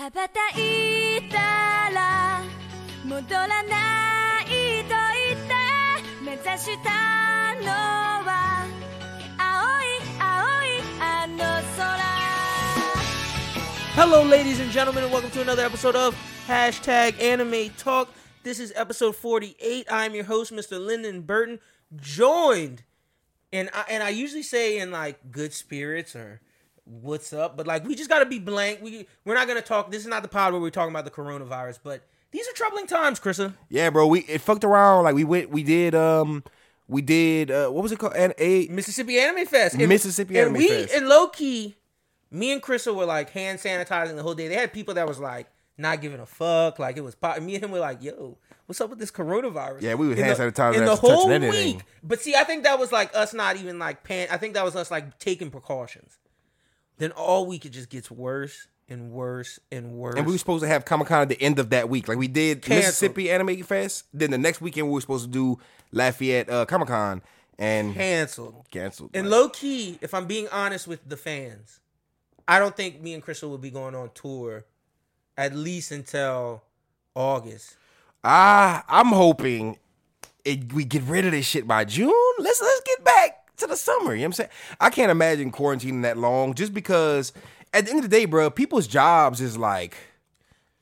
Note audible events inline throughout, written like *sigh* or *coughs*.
羽ばたいたら戻らないと言って目指したのは青い青いあの空 Hello, ladies and gentlemen, and welcome to another episode of Hashtag Anime Talk. This is episode 48. I'm your host, Mr. Lyndon Burton, joined, and I, and I usually say in like good spirits or what's up, but like we just gotta be blank. We we're not gonna talk. This is not the pod where we're talking about the coronavirus, but these are troubling times, Krista. Yeah, bro. We it fucked around. Like we went, we did, um, we did. Uh, what was it called? And a Mississippi Anime Fest. Mississippi and Anime we, Fest. And low key, me and Krista were like hand sanitizing the whole day. They had people that was like not giving a fuck. Like it was pop. Me and him were like, yo, what's up with this coronavirus? Yeah, we In hand the- sanitizing in the whole week. But see, I think that was like us not even like pan. I think that was us like taking precautions. Then all week it just gets worse and worse and worse. and we were supposed to have Comic Con at the end of that week. Like we did Canceled. Mississippi Anime Fest. Then the next weekend we were supposed to do Lafayette uh, Comic Con and canceled. canceled. And Like, low key, if I'm being honest with the fans, I don't think me and Crystal will be going on tour at least until August. ah, I'm hoping it, we get rid of this shit by June. Let's let's get back to the summer. You know what I'm saying? I can't imagine quarantining that long just because at the end of the day, bro, people's jobs is like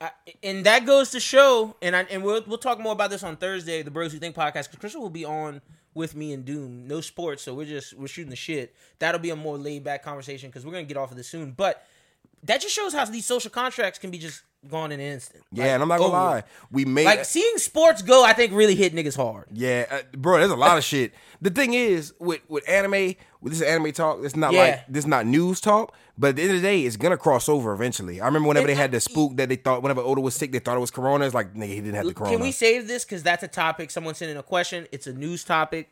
I, and that goes to show, and I, and we'll we'll talk more about this on Thursday, the Bros Who Think podcast. Because Crystal will be on with me and Doom. No sports, so we're just we're shooting the shit. That'll be a more laid back conversation because we're gonna get off of this soon. But that just shows how these social contracts can be just gone in an instant. yeah, Like, and I'm not gonna lie. We made Like seeing sports go, I think really hit niggas hard. Yeah, uh, bro, there's a lot of shit. The thing is, with with anime, with this is anime talk. It's not Yeah. like this is not news talk. But at the end of the day, it's gonna cross over eventually. I remember whenever And they had the spook that they thought whenever Oda was sick, they thought it was Corona. It's like nigga, he didn't have the Corona. Can we save this because that's a topic? Someone sent in a question. It's a news topic.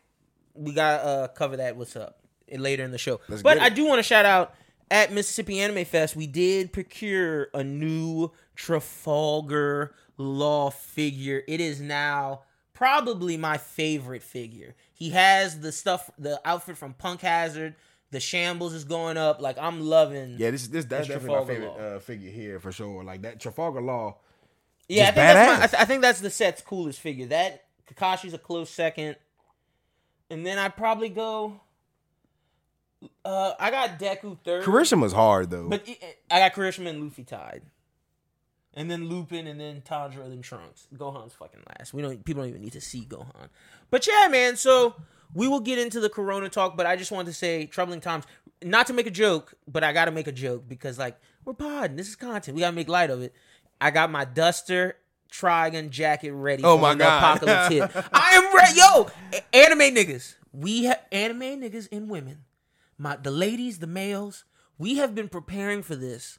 We gotta uh, cover that. What's up later in the show? Let's but I do want to shout out at Mississippi Anime Fest. We did procure a new Trafalgar Law figure. It is now probably my favorite figure. He has the stuff, the outfit from Punk Hazard. The shambles is going up. Like I'm loving. yeah, this is this that's That's definitely my favorite uh, figure here for sure. Like that Trafalgar Law. Yeah, I think, that's my, I, th- I think that's the set's coolest figure. That Kakashi's a close second, and then I'd probably go. Uh, I got Deku third, Kirishima's hard though. but it- I got Kirishima and Luffy tied, and then Lupin, and then Tanjiro, then Trunks. Gohan's fucking last. We don't. People don't even need to see Gohan. But yeah, man. So we will get into the Corona talk, but I just wanted to say troubling times. Not to make a joke, but I got to make a joke because like we're podding. This is content. We gotta make light of it. I got my duster Trigun jacket ready. Oh my God. Apocalypse hit. *laughs* I am ready. Yo, anime niggas. We have anime niggas and women. My the ladies, the males. We have been preparing for this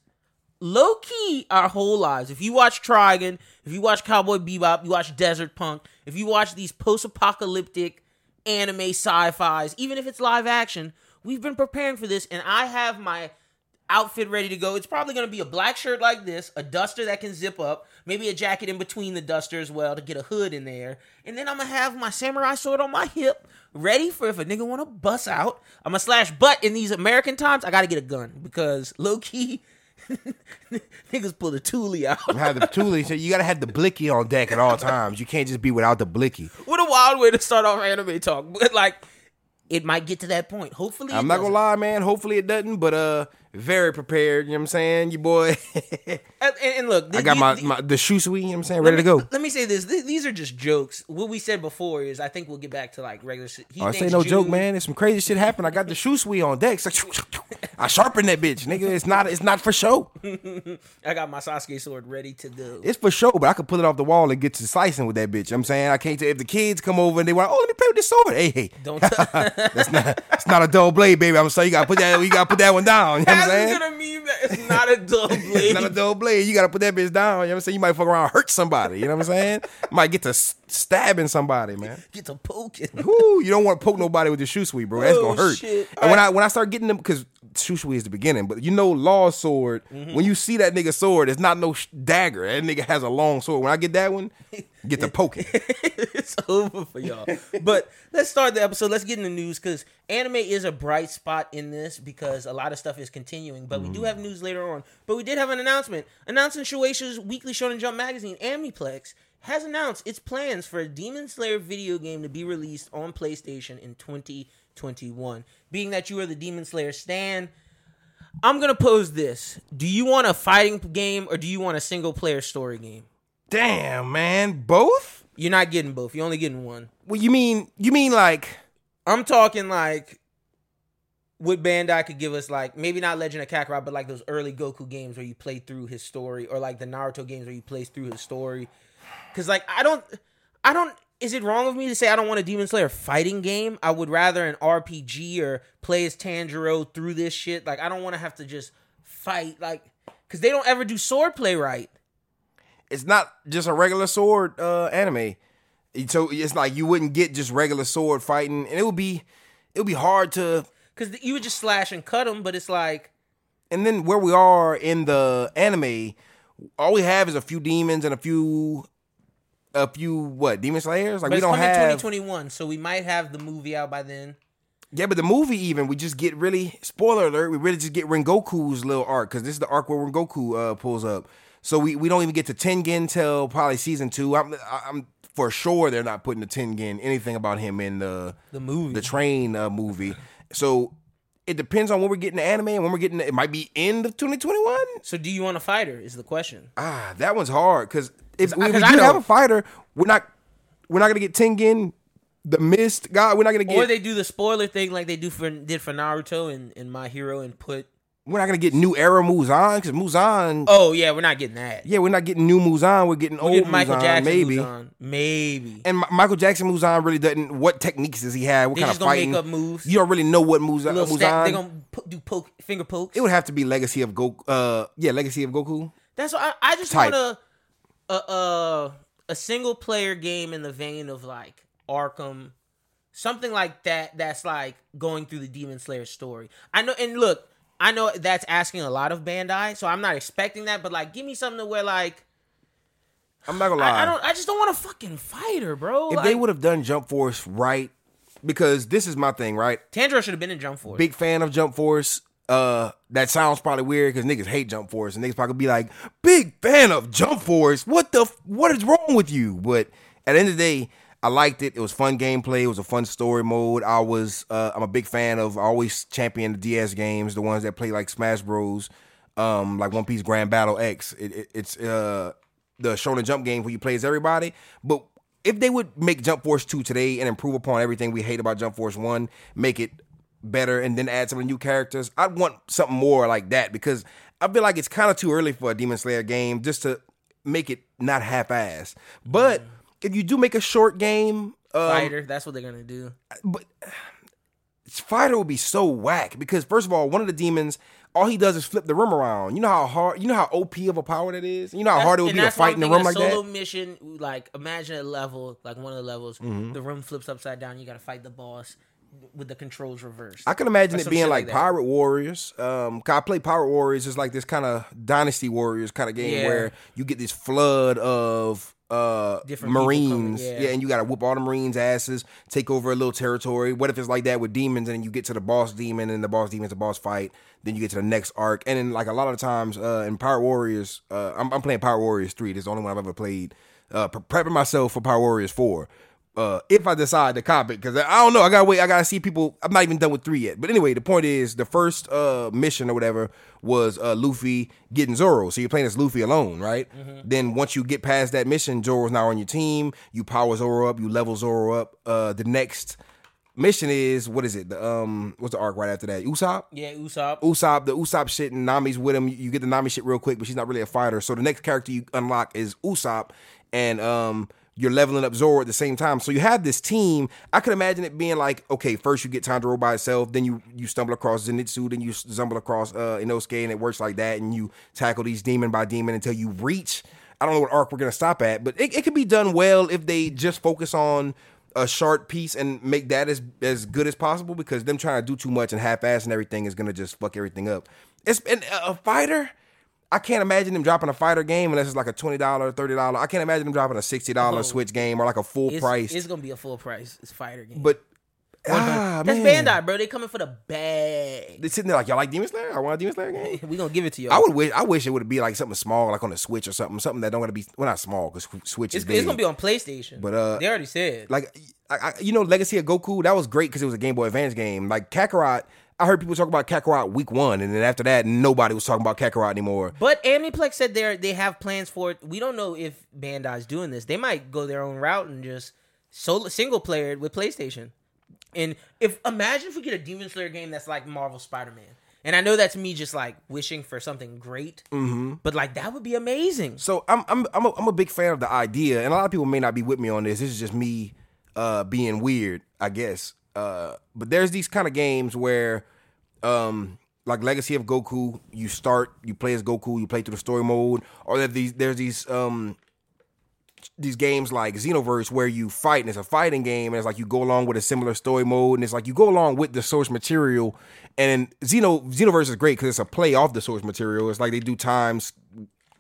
low key our whole lives. If you watch Trigun, if you watch Cowboy Bebop, you watch Desert Punk, if you watch these post apocalyptic anime sci fis, even if it's live action, we've been preparing for this, and I have my outfit ready to go. It's probably going to be a black shirt like this, a duster that can zip up, maybe a jacket in between the duster as well to get a hood in there. And then I'm going to have my samurai sword on my hip, ready for if a nigga want to bust out. I'm going to slash butt in these American times, I got to get a gun because low key *laughs* niggas pull the toolie out. have the Thule, so you gotta have the blicky on deck at all *laughs* times. You can't just be without the blicky. what a wild way to start off anime talk. But like it might get to that point. Hopefully I'm it not gonna lie, man. Hopefully it doesn't, but uh, very prepared. You know what I'm saying? You boy, *laughs* And, and look, I got the- my, the- my the Shusui. You know what I'm saying? Ready me- to go. Let me say this: Th- these are just jokes. What we said before is, I think we'll get back to like regular. shit. He Oh, thinks ain't no joke, man. There's some crazy shit happened. I got the Shusui on deck. I sharpened that bitch, nigga. It's not. It's not for show. *laughs* I got my Sasuke sword ready to go. It's for show, but I could pull it off the wall and get to slicing with that bitch. You know what I'm saying I can't. Tell, if the kids come over and they want, oh, let me play with this sword. Hey, hey, Don't. *laughs* that's not. It's not a dull blade, baby. I'm sorry. You gotta put that. You gotta put that one down. You know I'm saying? it gonna mean that it's not a dull blade? *laughs* It's not a dull blade. You gotta put that bitch down. You know what I'm saying? You might fuck around and hurt somebody. You know what I'm saying? might get to stabbing somebody, man. *laughs* Get to poking. Woo, you don't want to poke nobody with your Shusui, bro. That's Oh, gonna hurt. shit. And when Alright. I when I start getting them, because Shusui is the beginning, but you know Law's sword. Mm-hmm. When you see that nigga sword, it's not no sh- dagger. That nigga has a long sword. When I get that one, get the poking. *laughs* it's over for y'all. But let's start the episode. Let's get in the news because anime is a bright spot in this because a lot of stuff is continuing. But we do have news later on. But we did have an announcement announcing Shueisha's weekly Shonen Jump magazine, Aniplex, has announced its plans for a Demon Slayer video game to be released on PlayStation in 2021. Being that you are the Demon Slayer stan, I'm gonna pose this: Do you want a fighting game or do you want a single player story game? Damn, man, both. You're not getting both. You're only getting one. Well, you mean you mean like I'm talking like what Bandai could give us, like maybe not Legend of Kakarot, but like those early Goku games where you play through his story, or like the Naruto games where you play through his story. Because like I don't, I don't. Is it wrong of me to say I don't want a Demon Slayer fighting game? I would rather an RPG or play as Tanjiro through this shit. Like I don't want to have to just fight, like because they don't ever do swordplay right. it's not just a regular sword uh anime. So it's like you wouldn't get just regular sword fighting, and it would be it would be hard to. Because you would just slash and cut them, but it's like And then where we are in the anime, all we have is a few demons and a few, a few what demon slayers. Like but we don't have. 2021, so we might have the movie out by then. Yeah, but the movie even we just get really spoiler alert. We really just get Rengoku's little arc because this is the arc where Rengoku uh, pulls up. So we, we don't even get to Tengen till probably season two. I'm I'm for sure they're not putting the Tengen anything about him in the The movie. the train uh, movie. So it depends on when we're getting the anime and when we're getting. The, it might be end of 2021. So do you want a fighter? Is the question. Ah, that one's hard because if we, we do have a fighter, we're not we're not gonna get Tengen, the Mist God. We're not gonna get. Or they do the spoiler thing like they do for did for Naruto and, and My Hero and put. we're not gonna get new era Muzan because Muzan. Oh yeah, we're not getting that. Yeah, we're not getting new Muzan. We're getting We're old getting Michael Muzan, Jackson maybe. Muzan. Maybe. And Mi- Michael Jackson Muzan really doesn't. What techniques does he have? What They kind just of fighting? make up moves. You don't really know what Muzan. Little Muzan step, they gonna po- do poke finger pokes. it would have to be Legacy of Goku. Uh, yeah, Legacy of Goku. That's what I, I just want a, a a a single player game in the vein of like Arkham, something like that. That's like going through the Demon Slayer story. I know, and look, I know that's asking a lot of Bandai, so I'm not expecting that. But like, give me something where like I'm not gonna lie. I, I don't, I just don't want a fucking fighter, bro. if like, they would have done Jump Force right, because this is my thing, right? Tanjiro should have been in Jump Force. Big fan of Jump Force. Uh, that sounds probably weird because niggas hate Jump Force, and niggas probably be like, "Big fan of Jump Force. What the? What is wrong with you?" But at the end of the day, I liked it. It was fun gameplay. It was a fun story mode. I was. Uh, I'm a big fan of. I always champion the DS games, the ones that play like Smash Bros. Um, like One Piece Grand Battle X. It, it, it's uh the Shonen Jump game where you play as everybody, but if they would make Jump Force 2 today and improve upon everything we hate about Jump Force 1, make it better and then add some of the new characters, I'd want something more like that because I feel like it's kind of too early for a Demon Slayer game just to make it not half ass. But if you do make a short game, um, fighter. That's what they're gonna do. but Fighter would be so whack because first of all, one of the demons, all he does is flip the room around. You know how hard, you know how OP of a power that is. You know how hard it would be to fight in the room like a that. solo mission, like imagine a level, like one of the levels, Mm-hmm. the room flips upside down. You got to fight the boss with the controls reversed. I can imagine it being like. Pirate Warriors. Um, I play Pirate Warriors. It's like this kind of Dynasty Warriors kind of game Yeah. where you get this flood of uh Different Marines. coming, yeah. and you got to whoop all the Marines' asses, take over a little territory. What if it's like that with demons, and then you get to the boss demon, and the boss demon's a boss fight. Then you get to the next arc, and then like a lot of times uh, in Pirate Warriors, uh, I'm, I'm playing Pirate Warriors three. This is the only one I've ever played. Uh, pre- prepping myself for Pirate Warriors four. Uh, if I decide to cop it, because I don't know, I gotta wait. I gotta see people. I'm not even done with three yet. But anyway, the point is, the first uh mission or whatever was uh Luffy getting Zoro. So you're playing as Luffy alone, right? Then once you get past that mission, Zoro's now on your team. You power Zoro up. You level Zoro up. Uh, the next mission is what is it? The um, what's the arc right after that? Usopp. yeah, Usopp. Usopp, the Usopp shit, and Nami's with him. You get the Nami shit real quick, but she's not really a fighter. So the next character you unlock is Usopp, and um, you're leveling up Zoro at the same time. So you have this team. I could imagine it being like, okay, first you get Tanjiro by itself, then you you stumble across Zenitsu, then you stumble across uh, Inosuke, and it works like that, and you tackle these demon by demon until you reach. I don't know what arc we're gonna stop at, but it, it could be done well if they just focus on a short piece and make that as as good as possible because them trying to do too much and half ass and everything is gonna just fuck everything up. It's and a fighter. I can't imagine them dropping a fighter game unless it's like a twenty dollar, thirty dollar. I can't imagine them dropping a sixty dollar Oh. Switch game or like a full It's, price. it's gonna be a full price. It's fighter game. but ah, that's man. Bandai, bro. They coming for the bag. They're sitting there like y'all like Demon Slayer. I want a Demon Slayer game. *laughs* We gonna give it to you. I would wish. I wish it would be like something small, like on the Switch or something. Something that don't gotta be. Well, not small because Switch is It's, big. it's gonna be on PlayStation. But, uh, they already said. like I, I, you know Legacy of Goku that was great because it was a Game Boy Advance game. Like Kakarot, I heard people talk about Kakarot week one, and then after that, nobody was talking about Kakarot anymore. But Aniplex said they they have plans for it. We don't know if Bandai's doing this. They might go their own route and just solo single player it with PlayStation. And if imagine if we get a Demon Slayer game that's like Marvel Spider Man. And I know that's me just like wishing for something great, mm-hmm. but like that would be amazing. So I'm I'm I'm a, I'm a big fan of the idea, and a lot of people may not be with me on this. This is just me uh, being weird, I guess. Uh, but there's these kind of games where, um, like Legacy of Goku, you start, you play as Goku, you play through the story mode, or there these there's these um these games like Xenoverse where you fight and it's a fighting game and it's like you go along with a similar story mode and it's like you go along with the source material and Xeno Xenoverse is great because it's a play off the source material. It's like they do times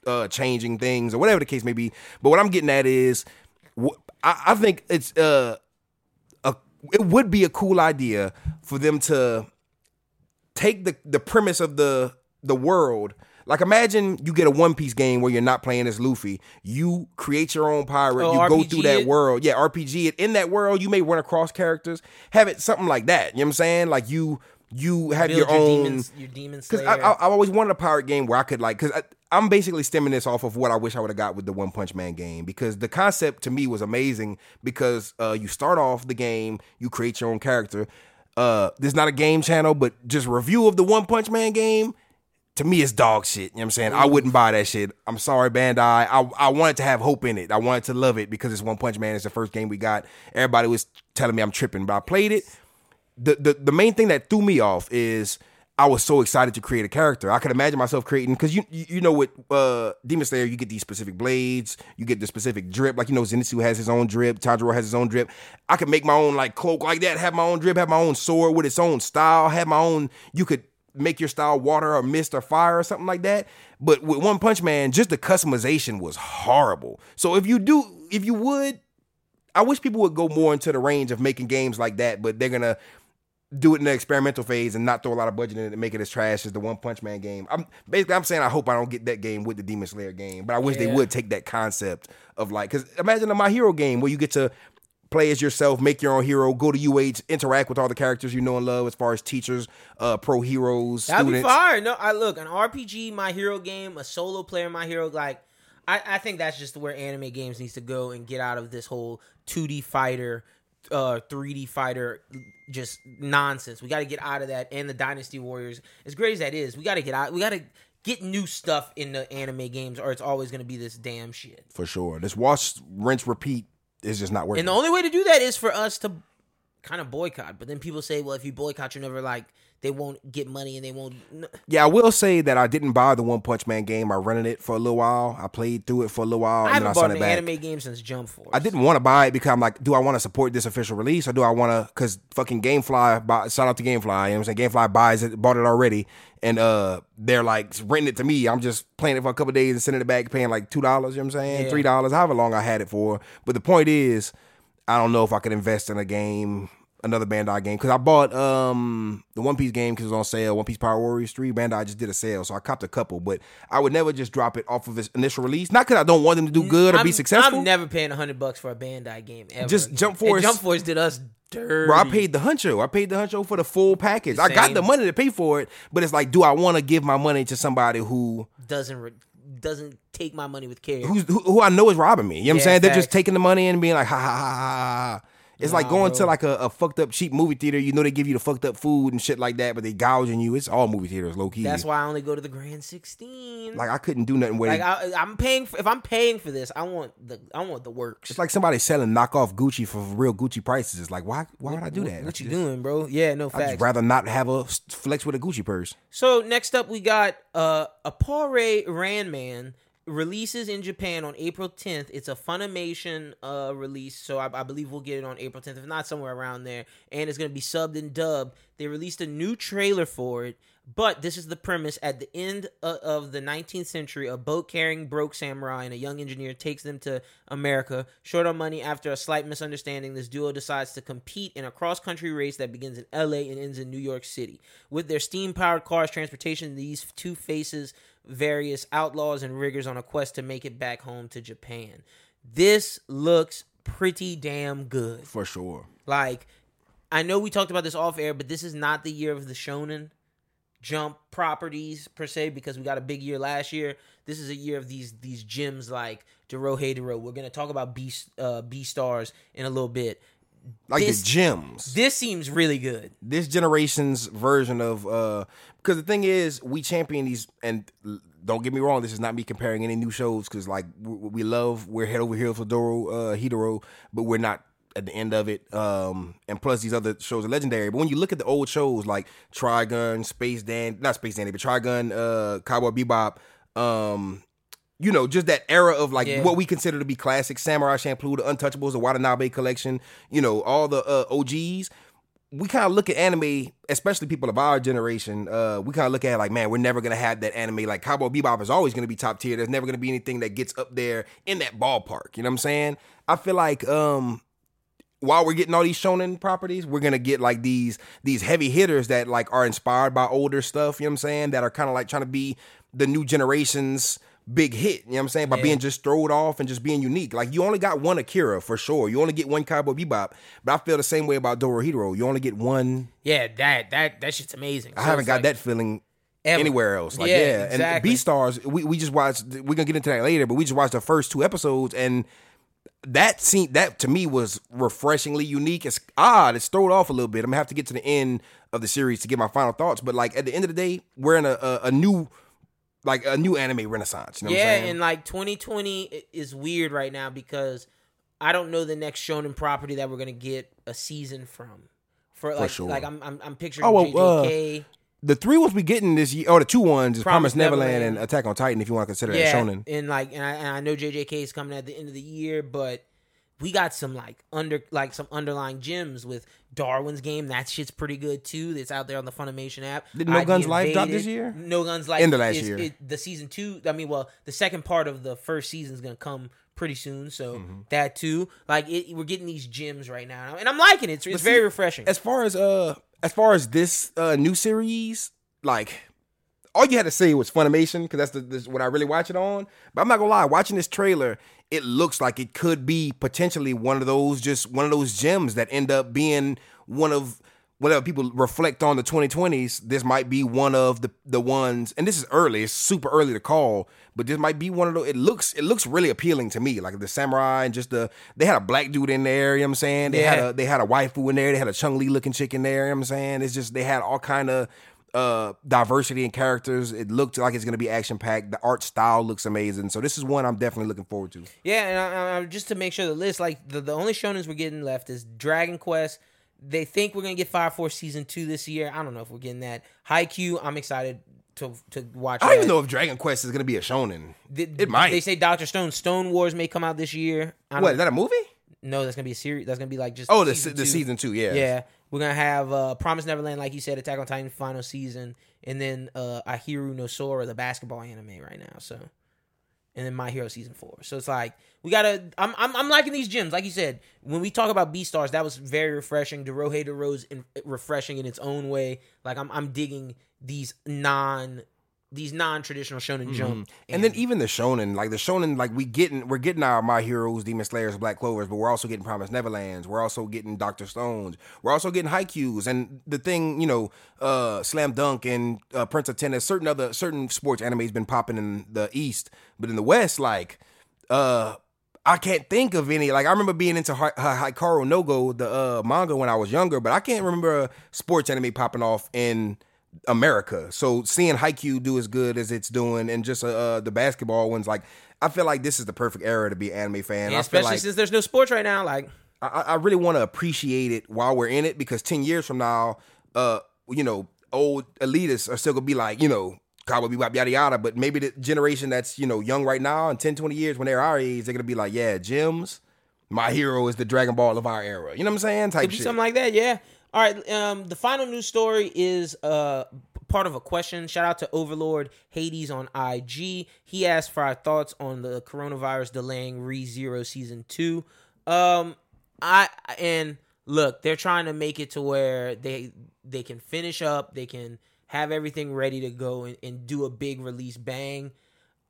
uh changing things or whatever the case may be. But what I'm getting at is wh- I, I think it's uh it would be a cool idea for them to take the the premise of the the world. Like imagine you get a One Piece game where you're not playing as Luffy. You create your own pirate. Oh, you go through that it? world. Yeah, RPG it. In that world, you may run across characters. Have it something like that. You know what I'm saying? Like you you have Build your, your, own demons, your demon because. I, I, I've always wanted a pirate game where I could like because I'm basically stemming this off of what I wish I would have got with the One Punch Man game because the concept to me was amazing because uh, you start off the game, you create your own character. Uh, this is not a game channel, but just review of the One Punch Man game. To me, it's dog shit. You know what I'm saying? I wouldn't buy that shit. I'm sorry, Bandai. I, I wanted to have hope in it. I wanted to love it because it's One Punch Man. It's the first game we got. Everybody was telling me I'm tripping, but I played it the, the the main thing that threw me off is I was so excited to create a character. I could imagine myself creating because you you know with uh Demon Slayer you get these specific blades, you get the specific drip. Like you know Zenitsu has his own drip, Tanjiro has his own drip. I could make my own like cloak like that, have my own drip, have my own sword with its own style, have my own. You could make your style water or mist or fire or something like that. But with One Punch Man, just the customization was horrible. So if you do, if you would I wish people would go more into the range of making games like that, but they're gonna do it in the experimental phase and not throw a lot of budget in it and make it as trash as the One Punch Man game. I'm basically I'm saying I hope I don't get that game with the Demon Slayer game, but I wish they would take that concept of like because imagine a My Hero game where you get to play as yourself, make your own hero, go to UH, interact with all the characters you know and love as far as teachers, uh, pro heroes, That'd students. be fire. No, I look an RPG, my hero game, a solo player, my hero. Like, I, I think that's just where anime games needs to go and get out of this whole 2D fighter, uh, 3D fighter, just nonsense. We got to get out of that. And the Dynasty Warriors, as great as that is, we got to get out. We got to get new stuff in the anime games, or it's always going to be this damn shit. for sure. This wash, rinse, repeat is just not working. And the only way to do that is for us to kind of boycott. But then people say, well, if you boycott, you're never like they won't get money and they won't. Yeah, I will say that I didn't buy the One Punch Man game. I rented it for a little while. I played through it for a little while, I and then I haven't bought an it back. anime game since Jump Force. I didn't want to buy it because I'm like, do I want to support this official release or do I want to? Because fucking GameFly, buy, shout out to GameFly. You know what I'm saying? GameFly buys it, bought it already, and uh, they're like renting it to me. I'm just playing it for a couple days and sending it back, paying like two dollars. You know what I'm saying? Yeah. Three dollars, however long I had it for. But the point is, I don't know if I could invest in a game, another Bandai game, because I bought um the One Piece game because it was on sale. One Piece Pirate Warriors Three. Bandai just did a sale, so I copped a couple. But I would never just drop it off of its initial release. Not because I don't want them to do good or I'm, be successful. I'm never paying hundred bucks for a Bandai game ever. Just. Jump And Force- Jump Force did us dirty. Bro, I paid the huncho. I paid the huncho for the full package. I got the money to pay for it, but it's like, do I want to give my money to somebody who doesn't re- doesn't take my money with care. who's, who, who I know is robbing me? You know what I'm Yeah, saying? They're just taking the money and being like, ha ha ha ha. It's like going bro. to like a, a fucked up cheap movie theater. You know they give you the fucked up food and shit like that, but they gouging you. It's all movie theaters, low key. That's why I only go to the Grand Sixteen. like I couldn't do nothing with Like it. I, I'm paying for if I'm paying for this, I want the I want the works. it's like somebody selling knockoff Gucci for real Gucci prices. It's like why why would I do that? What I you just- doing, bro? Yeah, no I'd just rather not have a flex with a Gucci purse. So next up, we got uh, Appare-Ranman releases in Japan on April 10th. It's a Funimation uh, release, so I, I believe we'll get it on April 10th, if not somewhere around there. And it's going to be subbed and dubbed. They released a new trailer for it, but this is the premise. At the end of, of the 19th century, a boat carrying broke samurai and a young engineer takes them to America. Short on money, after a slight misunderstanding, this duo decides to compete in a cross country race that begins in LA and ends in New York City. With their steam powered cars, transportation, these two faces various outlaws and riggers on a quest to make it back home to Japan. This looks pretty damn good. For sure. Like, I know we talked about this off air, but this is not the year of the shonen jump properties per se because we got a big year last year. This is a year of these these gems like Dorohedoro. We're gonna talk about B uh, Beastars in a little bit. Like This- the gems. This seems really good. this generation's version of uh because the thing is we champion these and don't get me wrong this is not me comparing any new shows because like we, we love we're head over heels for Doro uh Hidoro but we're not at the end of it um and plus these other shows are legendary but when you look at the old shows like Trigun Space Dan not Space Dandy but Trigun uh Cowboy Bebop um you know, just that era of like Yeah. what we consider to be classic Samurai Champloo, the Untouchables, the Watanabe collection, you know, all the uh, OGs. We kind of look at anime, especially people of our generation. Uh, we kind of look at it like, man, we're never gonna have that anime. Like Cowboy Bebop is always gonna be top tier. There's never gonna be anything that gets up there in that ballpark. You know what I'm saying? I feel like um, while we're getting all these shonen properties, we're gonna get like these these heavy hitters that like are inspired by older stuff. You know what I'm saying? That are kind of like trying to be the new generation's big hit. You know what I'm saying? By Yeah. being just throwed off and just being unique. Like you only got one Akira for sure. You only get one Cowboy Bebop. But I feel the same way about Dorohedoro. You only get one. Yeah, that that that shit's amazing. I So haven't got like- that feeling. Ever. Anywhere else, like Yeah, yeah, and exactly. Beastars, we, we just watched. We're gonna get into that later, but we just watched the first two episodes, and that scene that to me was refreshingly unique. It's odd. It's thrown off a little bit. I'm gonna have to get to the end of the series to get my final thoughts. But like at the end of the day, we're in a a, a new like a new anime renaissance. You know what I'm yeah, saying? and like 2020 is weird right now because I don't know the next shonen property that we're gonna get a season from. For like, sure. like I'm, I'm, I'm picturing Oh, well, uh, JJK. the three ones we getting this year, or the two ones is Promise, Promised Neverland, Neverland. and Attack on Titan. If you want to consider yeah, that shonen. and like, and I, and I know JJK is coming at the end of the year, but we got some like under, like some underlying gems with Darwin's game. That shit's pretty good too. That's out there on the Funimation app. Did No ID Guns Life drop this year? No Guns Life in the last is- year. it- the season two. I mean, well, the second part of the first season is gonna come pretty soon. So Mm-hmm. that too, like, it, we're getting these gems right now, and I'm liking it. It's, it's see, very refreshing. As far as uh, as far as this uh new series, like all you had to say was Funimation because that's the this, what I really watch it on. But I'm not gonna lie, watching this trailer, it looks like it could be potentially one of those just one of those gems that end up being one of whatever people reflect on the 2020s, this might be one of the the ones. And this is early; it's super early to call, but this might be one of those. It looks it looks really appealing to me, like the samurai and just the they had a black dude in there. You know what I'm saying? They had a they had a waifu in there. They had a Chun Li looking chick in there. You know what I'm saying? It's just they had all kind of uh diversity in characters. It looked like it's gonna be action packed. The art style looks amazing. So this is one I'm definitely looking forward to. Yeah, and I, I, just to make sure the list, like the, the only shonens we're getting left is Dragon Quest. They think we're gonna get Fire Force season two this year. I don't know if we're getting that. Haikyuu, I'm excited to to watch. I don't that. even know if Dragon Quest is gonna be a shonen. Th- it might. They say Doctor Stone Stone Wars may come out this year. I don't What is that a movie? No, that's gonna be a series. That's gonna be like just Oh, the season the two. season two. Yeah. Yeah, we're gonna have uh, Promise Neverland, like you said, Attack on Titan final season, and then uh, Ahiru no Sora, the basketball anime right now. So, and then My Hero season four. So it's like we gotta. I'm I'm, I'm liking these gems. Like you said, when we talk about Beastars, that was very refreshing. Dorohei Rose in, refreshing in its own way. Like I'm I'm digging these non these non traditional shonen jump. Mm-hmm. And then even the shonen, like the shonen, like we getting we're getting our My Heroes, Demon Slayers, Black Clovers, but we're also getting Promised Neverlands. We're also getting Doctor Stones. We're also getting Haikyuus And the thing, you know, uh Slam Dunk and uh, Prince of Tennis, certain other certain sports anime's been popping in the East, but in the West, like uh I can't think of any. Like I remember being into Hi- Hi- Hikaru no Go, the uh, manga when I was younger, but I can't remember a sports anime popping off in America. So seeing Haikyuu do as good as it's doing, and just uh, uh, the basketball ones, like I feel like this is the perfect era to be an anime fan. Feel especially like since there's no sports right now, like I, I really want to appreciate it while we're in it because ten years from now, uh, you know, old elitists are still gonna be like, you know, Cowboy Bebop, yada yada. But maybe the generation that's you know young right now, in 10, 20 years when they're our age, they're gonna be like, yeah, Gems, my hero is the Dragon Ball of our era. You know what I'm saying? Type Could shit. something like that. Yeah. All right. Um, the final news story is uh part of a question. Shout out to Overlord Hades on IG. He asked for our thoughts on the coronavirus delaying Re Zero season two. Um, I and look, they're trying to make it to where they they can finish up, they can have everything ready to go and, and do a big release bang.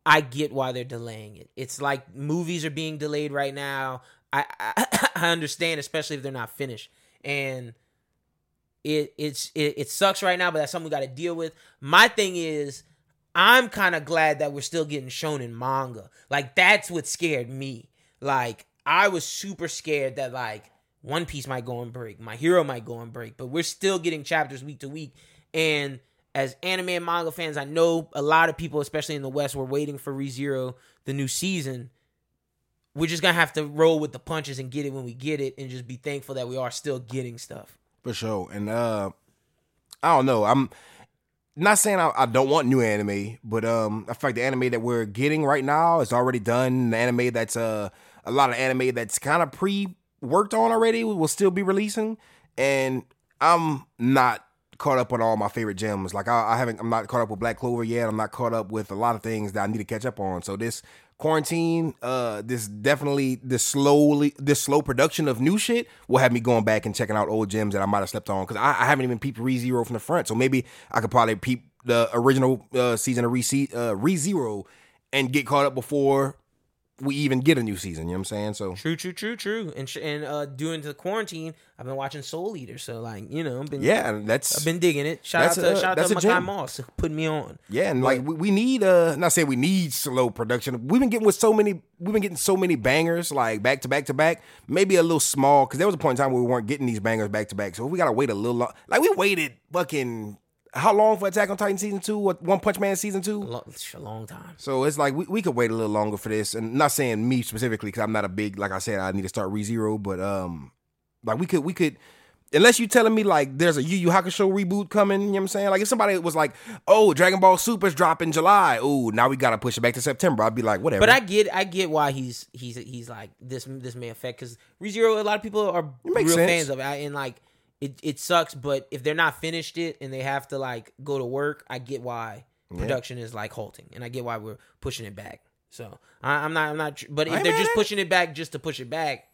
I get why they're delaying it. It's like movies are being delayed right now. I I, *coughs* I understand, especially if they're not finished. And it it's it, it sucks right now, but that's something we got to deal with. My thing is, I'm kind of glad that we're still getting shown in manga. Like that's what scared me. Like I was super scared that like One Piece might go on break, my hero might go on break, but we're still getting chapters week to week. And as anime and manga fans, I know a lot of people, especially in the West, were waiting for ReZero, the new season. We're just gonna have to roll with the punches and get it when we get it, and just be thankful that we are still getting stuff. For sure. And uh I don't know. I'm not saying I, I don't want new anime, but um I feel like the anime that we're getting right now is already done. The anime that's uh a lot of anime that's kind of pre worked on already will still be releasing. And I'm not caught up on all my favorite gems. Like I, I haven't I'm not caught up with Black Clover yet. I'm not caught up with a lot of things that I need to catch up on. So this quarantine, uh, this definitely this slowly this slow production of new shit will have me going back and checking out old gems that I might have slept on because I, I haven't even peeped Re Zero from the front. So maybe I could probably peep the original uh, season of Re uh, Re Zero and get caught up before we even get a new season. You know what I'm saying? So True, true, true, true. And sh- and uh, during the quarantine, I've been watching Soul Eater, so like you know, I've been yeah, that's I've been digging it. Shout out to a- shout out to my gem. Moss putting me on. Yeah, and like we, we need uh not saying we need slow production. We've been getting with so many we've been getting so many bangers like back to back to back. Maybe a little small because there was a point in time where we weren't getting these bangers back to back. So we gotta wait a little long. Like we waited fucking how long for Attack on Titan season two? What One Punch Man season two? A, lo- a long time. So it's like we, we could wait a little longer for this, and not saying me specifically because I'm not a big like I said I need to start ReZero, but um like we could we could unless you telling me like there's a Yu Yu Hakusho reboot coming, you know what I'm saying? Like if somebody was like, oh Dragon Ball Super's dropping July, oh now we gotta push it back to September, I'd be like whatever. But I get I get why he's he's he's like this this may affect because ReZero a lot of people are real sense. fans of it and like it it sucks but if they're not finished it and they have to like go to work I get why production is like halting and I get why we're pushing it back so I, I'm not I'm not but if ain't they're just it. pushing it back just to push it back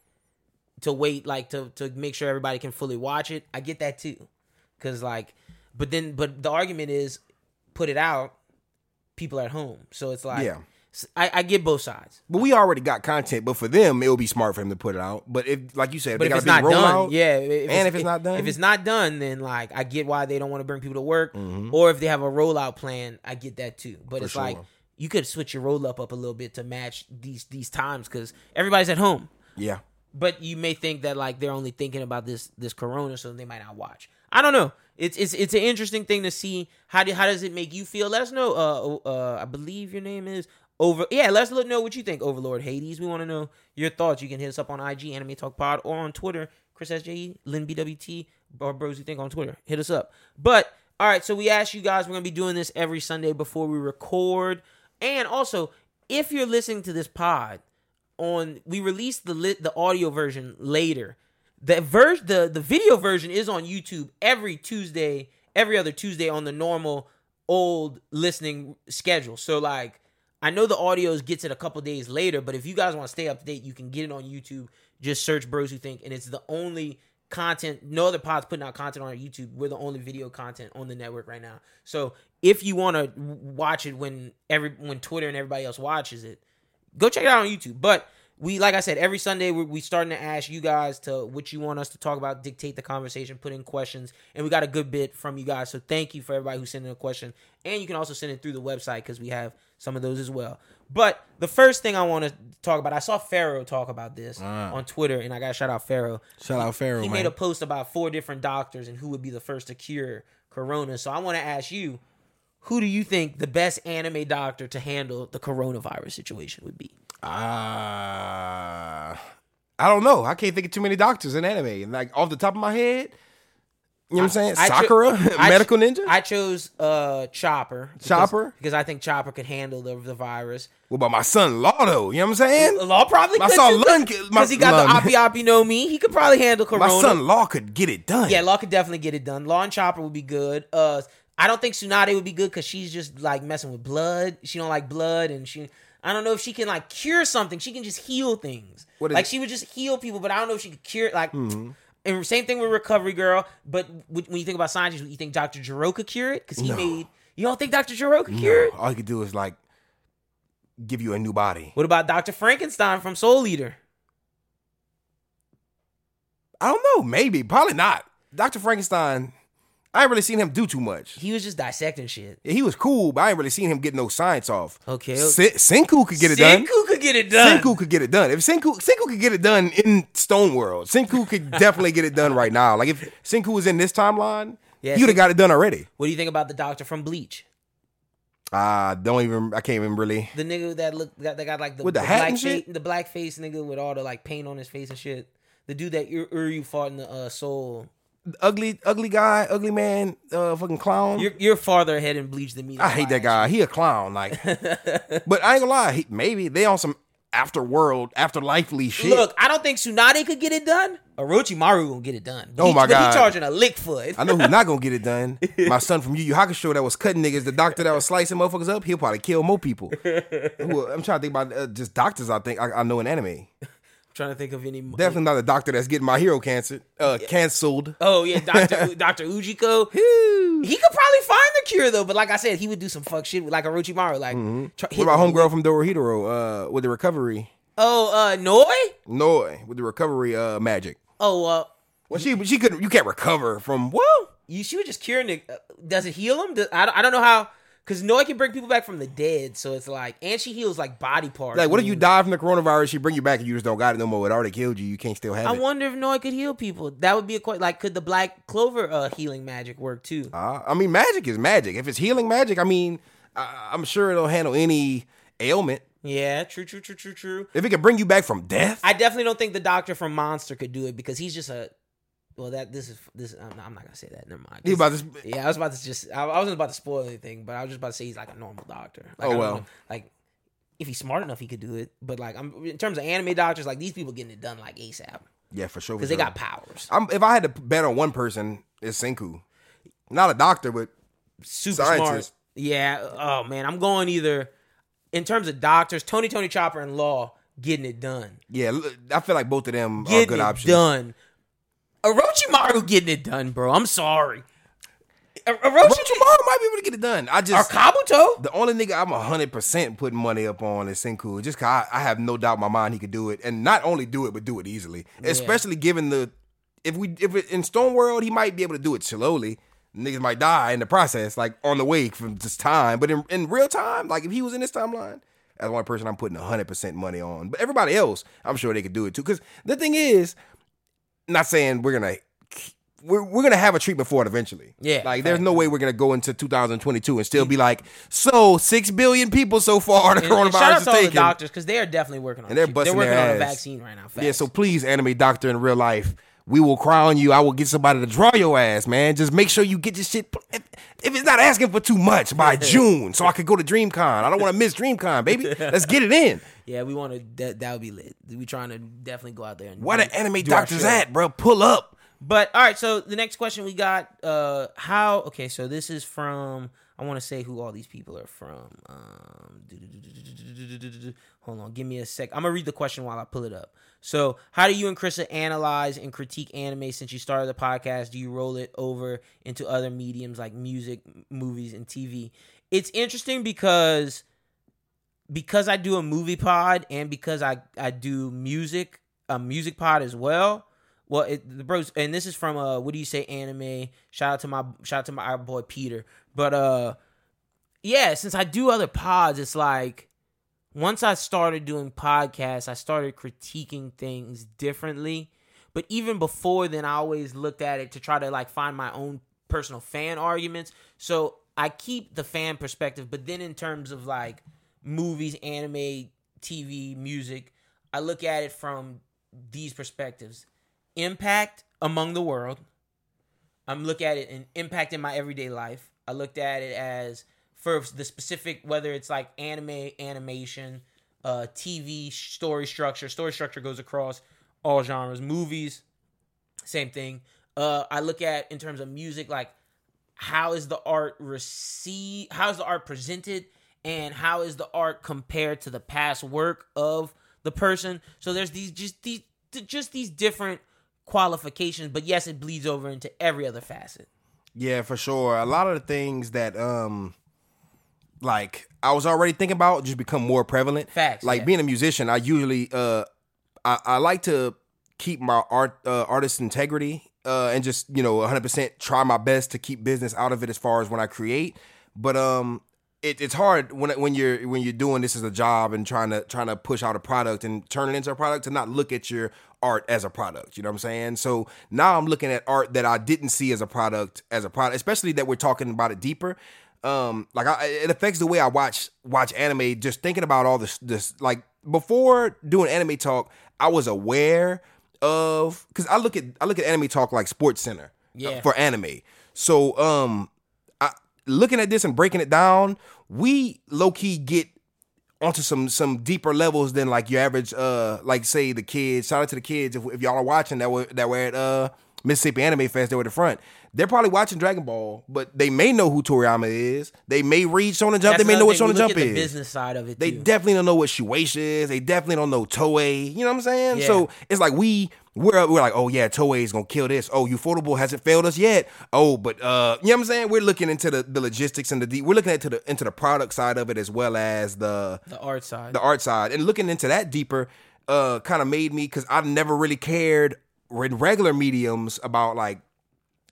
to wait like to to make sure everybody can fully watch it I get that too because like but then but the argument is put it out people are at home so it's like Yeah. I, I get both sides But we already got content, but for them it would be smart for them to put it out. But if like you said, But they if got it's not done, yeah. If and if it's not done? if it's not done, then like I get why they don't want to bring people to work, Mm-hmm. or if they have a rollout plan, I get that too. But it's like you could switch your roll up up a little bit to match these these times because everybody's at home. yeah. But you may think that like they're only thinking about this this corona, so they might not watch. I don't know. It's it's it's an interesting thing to see. How do how does it make you feel? Let us know. Uh, uh, I believe your name is over. Yeah, let us know what you think, Overlord Hades. We want to know your thoughts. You can hit us up on IG, Anime Talk Pod, or on Twitter, Chris SJE, Lynn BWT, or Bros Who Think on Twitter. Hit us up. But all right, so we asked you guys. We're gonna be doing this every Sunday before we record, and also if you're listening to this pod on we released the lit the audio version later. The ver- the the video version is on YouTube every Tuesday, every other Tuesday on the normal old listening schedule. So like I know the audios gets it a couple days later, but if you guys want to stay up to date, you can get it on YouTube. Just search Bros Who Think, and it's the only content. No other pods putting out content on our YouTube. We're the only video content on the network right now. So if you want to watch it when every when Twitter and everybody else watches it, go check it out on YouTube. But we, like I said, every Sunday we we starting to ask you guys to what you want us to talk about, dictate the conversation, put in questions, and we got a good bit from you guys. So thank you for everybody who sent in a question, and you can also send it through the website because we have some of those as well. But the first thing I want to talk about, I saw Pharaoh talk about this on Twitter, and I got to shout out Pharaoh. Shout out Pharaoh, He man. made a post about four different doctors and who would be the first to cure Corona. So I want to ask you, who do you think the best anime doctor to handle the coronavirus situation would be? Uh, I don't know. I can't think of too many doctors in anime. And like off the top of my head, You know what I'm saying? I Sakura, I medical ninja. I chose uh Chopper. because- Chopper? because I think Chopper could handle the, the virus. what about my son Law though? You know what I'm saying? Law probably My could son Lun because he got Lun. the Ope Ope no Mi. He could probably handle Corona. My son Law could get it done. Yeah, Law could definitely get it done. Law and Chopper would be good. Uh, I don't think Tsunade would be good because she's just like messing with blood. She don't like blood, and she. I don't know if she can like cure something. She can just heal things. What is- like she would just heal people, but I don't know if she could cure like. And same thing with Recovery Girl. But when you think about scientists, you think Dr. Gero could cure it because he No. made. You don't think Dr. Could cure it? All he could do is like give you a new body. What about Dr. Frankenstein from Soul Eater? I don't know. Maybe, probably not. Doctor Frankenstein. I ain't really seen him do too much. He was just dissecting shit. Yeah, he was cool, but I ain't really seen him get no science off. Okay. Sen- Senku could get it done. Senku could get it done. Senku could get it done. If Senku Senku could get it done in Stone World, Senku could *laughs* definitely get it done right now. Like if Senku was in this timeline, Yeah, he would have got it done already. What do you think about the doctor from Bleach? I don't even. I can't even really. The nigga that look that, that got like the, With the the hat black and shit? face, the black face nigga with all the like paint on his face and shit. The dude that Ur- Uryu fought in the uh, Soul. Ugly, ugly guy, ugly man, uh, fucking clown. You're you're farther ahead in Bleach than me. I hate that guy. He a clown. Like, *laughs* but I ain't gonna lie. He, maybe they on some afterworld, afterlifely shit. Look, I don't think Tsunade could get it done. Orochimaru gonna get it done. Oh He- my but God. he charging a lick for it. I know who's *laughs* not gonna get it done. My son from Yu Yu Hakusho that was cutting niggas, the doctor that was slicing motherfuckers up, he'll probably kill more people. *laughs* Who- I'm trying to think about uh, just doctors. I think I, I know in anime. Trying to think of any. more. Definitely not a doctor that's getting my hero cancer uh, canceled. Oh yeah, Doctor *laughs* Doctor Ujiko. He could probably find the cure though, but like I said, he would do some fuck shit with like Orochimaru. Like, try- Mm-hmm. What about homegirl from Dorohedoro uh, with the recovery? Oh, uh, Noi. No, with the recovery uh, magic. Oh, uh, Well, she she could you can't recover from well. you she was just curing Nick. Uh, does it heal him? Does, I don't, I don't know how. Because Noi can bring people back from the dead, so it's like, and she heals like body parts. Like, what if you die from the coronavirus? She bring you back and you just don't got it no more. It already killed you. You can't still have it. I it. wonder if Noi could heal people. That would be a quite like, could the Black Clover uh, healing magic work too? Uh, I mean, magic is magic. If it's healing magic, I mean, I, I'm sure it'll handle any ailment. Yeah, true, true, true, true, true. If it could bring you back from death, I definitely don't think the Doctor from Monster could do it because he's just a. Well, that this is this. I'm not, I'm not gonna say that. Never mind. about to. Yeah, I was about to just. I, I wasn't about to spoil anything, but I was just about to say he's like a normal doctor. Like, Oh, well. know, like if he's smart enough, he could do it. But like, I'm in terms of anime doctors, like these people getting it done like ASAP Yeah, for sure. because they got powers. I'm, if I had to bet on one person, it's Senku. Not a doctor, but Super smart. Yeah. Oh man, I'm going either in terms of doctors, Tony, Tony Chopper, and Law getting it done. yeah, I feel like both of them are good it options. done. Orochimaru getting it done, bro. I'm sorry. Orochimaru might be able to get it done. I or just Kabuto. the only nigga I'm hundred percent putting money up on is Senku. Just cause I, I have no doubt in my mind he could do it, and not only do it, but do it easily. Especially given the if we if it, in Stone World he might be able to do it slowly. Niggas might die in the process, like on the way from this time. But in, in real time, like if he was in this timeline, that's one person I'm putting hundred percent money on. But everybody else, I'm sure they could do it too. Because the thing is, not saying we're gonna we're, we're gonna have a treatment for it eventually. Yeah, like there's no way we're gonna go into 2022 and still be like, so six billion people so far the And- and shout coronavirus out is to all the doctors because they are definitely working on. And they're busting working their on a vaccine right now. Yeah, so please, anime doctor in real life, we will crown you. I will get somebody to draw your ass, man. Just make sure you get this shit. If, if it's not asking for too much by *laughs* June, so I could go to DreamCon. I don't want to miss DreamCon, baby. *laughs* Let's get it in. yeah, we want to. That, that would be lit. We trying to definitely go out there and Where do- the anime do doctors at, bro? Pull up. But all right, so the next question we got, uh, how? Okay, so this is from. I want to say who all these people are from. Um, hold on, give me a sec. I'm gonna read the question while I pull it up. So, how do you and Krista analyze and critique anime since you started the podcast? Do you roll it over into other mediums like music, movies, and TV? It's interesting because because I do a movie pod and because I I do music a music pod as well. Well, it, the bros and this is from uh what do you say anime? Shout out to my shout out to my boy Peter. But uh yeah, since I do other pods, it's like once I started doing podcasts, I started critiquing things differently. But even before then, I always looked at it to try to like find my own personal fan arguments. So I keep the fan perspective, but then in terms of like movies, anime, TV, music, I look at it from these perspectives impact among the world, I'm look at it and impact in my everyday life. I looked at it as for the specific whether it's like anime, animation, uh, TV story structure. Story structure goes across all genres. Movies, same thing. Uh, I look at in terms of music, like how is the art received? How is the art presented? And how is the art compared to the past work of the person? So there's these just these just these different qualifications, but yes, it bleeds over into every other facet. Yeah, for sure. A lot of the things that um like I was already thinking about just become more prevalent. Facts, Like yeah. being a musician, I usually uh I, I like to keep my art uh, artist integrity uh and just, you know, 100% try my best to keep business out of it as far as when I create. But um it, it's hard when when you're when you're doing this as a job and trying to trying to push out a product and turn it into a product to not look at your art as a product. You know what I'm saying? So now I'm looking at art that I didn't see as a product as a product, especially that we're talking about it deeper. Um, like I, it affects the way I watch watch anime. Just thinking about all this this like before doing anime talk, I was aware of because I look at I look at anime talk like Sports Center Yeah. for anime. So um, looking at this and breaking it down, we low key get onto some some deeper levels than like your average uh like say the kids. Shout out to the kids if, if y'all are watching that were that were at uh Mississippi Anime Fest. They were at the front. They're probably watching Dragon Ball, but they may know who Toriyama is. They may read Shonen Jump. That's they may know what Shonen Jump is. business side of it. They too. definitely don't know what Shueisha is. They definitely don't know Toei. You know what I'm saying? Yeah. So it's like we we're we're like, oh yeah, Toei is gonna kill this. Oh, Ufotable hasn't failed us yet. Oh, but uh, you know what I'm saying? We're looking into the, the logistics and the deep. We're looking into the into the product side of it as well as the the art side. the art side and looking into that deeper. Uh, kind of made me because I've never really cared in regular mediums about like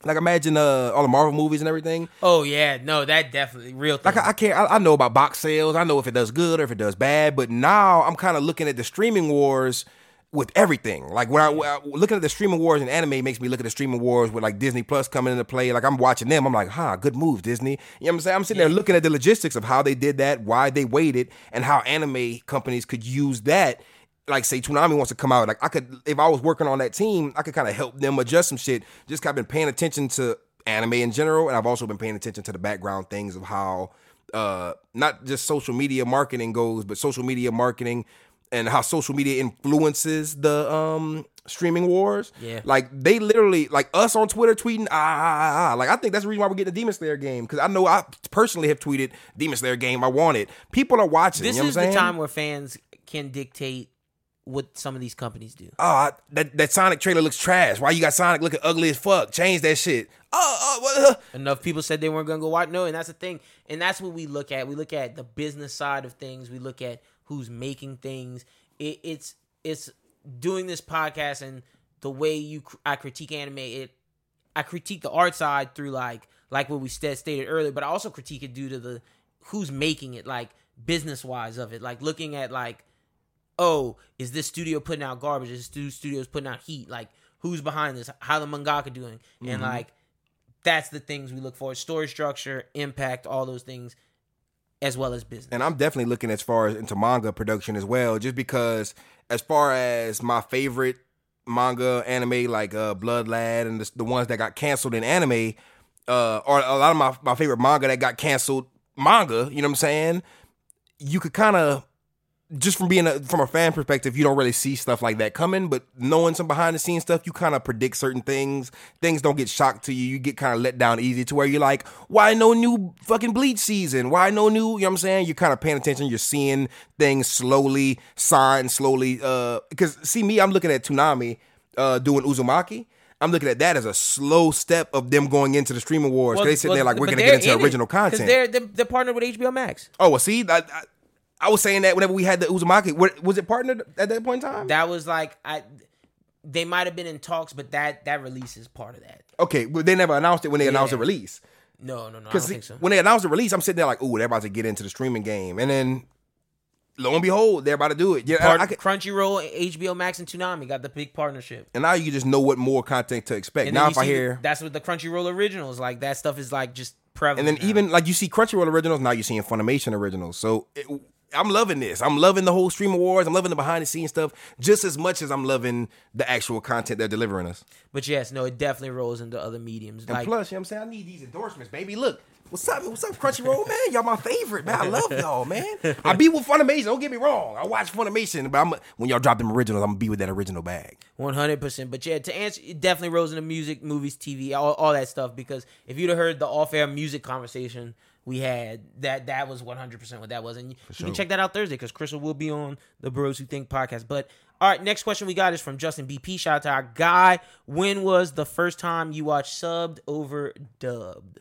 like imagine uh all the Marvel movies and everything. oh yeah, no, that definitely real thing. Like I, I can't. I, I know about box sales. I know if it does good or if it does bad. But now I'm kind of looking at the streaming wars with everything. Like when I, when I- looking at the streaming wars and anime makes me look at the streaming wars with like Disney Plus coming into play. Like I'm watching them. I'm like, huh, good move, Disney. You know what I'm saying? I'm sitting there looking at the logistics of how they did that, why they waited, and how anime companies could use that. Like say Toonami wants to come out, like I could, if I was working on that team, I could kind of help them adjust some shit. Just kind of been paying attention to anime in general, and I've also been paying attention to the background things of how uh not just social media marketing goes, but social media marketing and how social media influences the um streaming wars. Yeah. Like they literally like us on Twitter tweeting ah ah ah. ah. Like I think that's the reason why we're getting the Demon Slayer game. Cause I know I personally have tweeted Demon Slayer game. I want it. People are watching. this you know is the time where fans can dictate what some of these companies do. Oh, I- that that Sonic trailer looks trash. Why you got Sonic looking ugly as fuck? Change that shit. Oh, oh uh. Enough people said they weren't going to go watch. No, and that's the thing. And that's what we look at. We look at the business side of things. We look at who's making things. It, it's it's doing this podcast and the way you I critique anime. It I critique the art side through like like what we st- stated earlier, but I also critique it due to the who's making it, like business wise of it, like looking at like oh, is this studio putting out garbage? Is this stu- studio's putting out heat? Like, who's behind this? How the mangaka doing? And mm-hmm. like, that's the things we look for: story structure, impact, all those things, as well as business. and I'm definitely looking as far as into manga production as well, just because as far as my favorite manga anime like uh Blood Lad and the, the ones that got canceled in anime, uh, or a lot of my, my favorite manga that got canceled manga, you know what I'm saying? You could kind of just from being a, from a fan perspective, you don't really see stuff like that coming. But knowing some behind the scenes stuff, you kind of predict certain things. Things don't get shocked to you. You get kind of let down easy to where you're like, why no new fucking Bleach season? Why no new? You know what I'm saying? You're kind of paying attention. You're seeing things slowly, signs slowly. Uh, because see me, I'm looking at Toonami, uh, doing Uzumaki. I'm looking at that as a slow step of them going into the streaming wars. 'Cause they sitting there like we're gonna get into in it, content. They're, they're they're partnered with HBO Max. Oh, well, see, I, I, I was saying that whenever we had the Uzumaki, was it partnered at that point in time? That was like I. They might have been in talks, but that that release is part of that. okay, but they never announced it when they announced the release. No, no, no. Because so. when they announced the release, I'm sitting there like, ooh, they're about to get into the streaming game, and then lo and behold, they're about to do it. Yeah, Part, I, I could, Crunchyroll, HBO Max, and Toonami got the big partnership. and now you just know what more content to expect. And now if I hear, that's what the Crunchyroll originals like. That stuff is like just prevalent. and then now. even like you see Crunchyroll originals, now you're seeing Funimation originals. So it, I'm loving this. I'm loving the whole stream awards. I'm loving the behind the scenes stuff just as much as I'm loving the actual content they're delivering us. But yes, no, it definitely rolls into other mediums. And Like plus, you know what I'm saying? I need these endorsements, baby. Look, what's up? What's up, Crunchyroll, man? Y'all my favorite, man. I love y'all, man. I be with Funimation. Don't get me wrong. I watch Funimation, but I'm when y'all drop them originals, I'm gonna be with that original bag. One hundred percent. But yeah, to answer, it definitely rose into music, movies, TV, all, all that stuff. Because if you'd have heard the off-air music conversation we had, that that was one hundred percent what that was, and you, you can check that out Thursday because Crystal will be on the Bros Who Think podcast. But all right, next question we got is from Justin BP. Shout out to our guy. When was the first time you watched subbed over dubbed?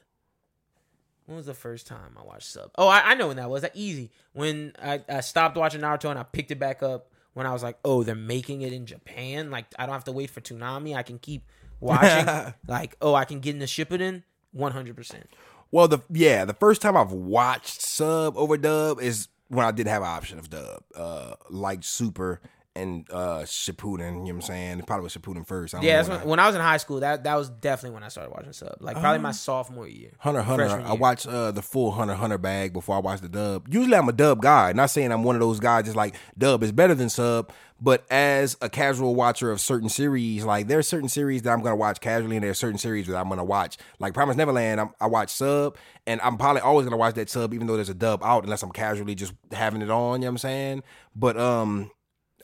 When was the first time I watched sub? Oh, I, I know when that was. That easy. When I, I stopped watching Naruto and I picked it back up when I was like, oh, they're making it in Japan. Like I don't have to wait for Toonami. I can keep watching. *laughs* like oh, I can get in the Shippuden. One hundred percent. Well, the yeah, the first time I've watched sub over dub is when I did have an option of dub, uh, like Super and uh Shippuden. You know what I'm saying? Probably was Shippuden first. Yeah, that's when I- when I was in high school. That that was definitely when I started watching sub. Like probably my sophomore year. Hunter Hunter. freshman I watched uh, the full Hunter Hunter bag before I watched the dub. Usually I'm a dub guy. Not saying I'm one of those guys just like dub is better than sub, but as a casual watcher of certain series, like there's certain series that I'm gonna watch casually, and there's certain series that I'm gonna watch. Like Promise Neverland, I'm, I watch sub, and I'm probably always gonna watch that sub, even though there's a dub out, unless I'm casually just having it on. You know what I'm saying? But um.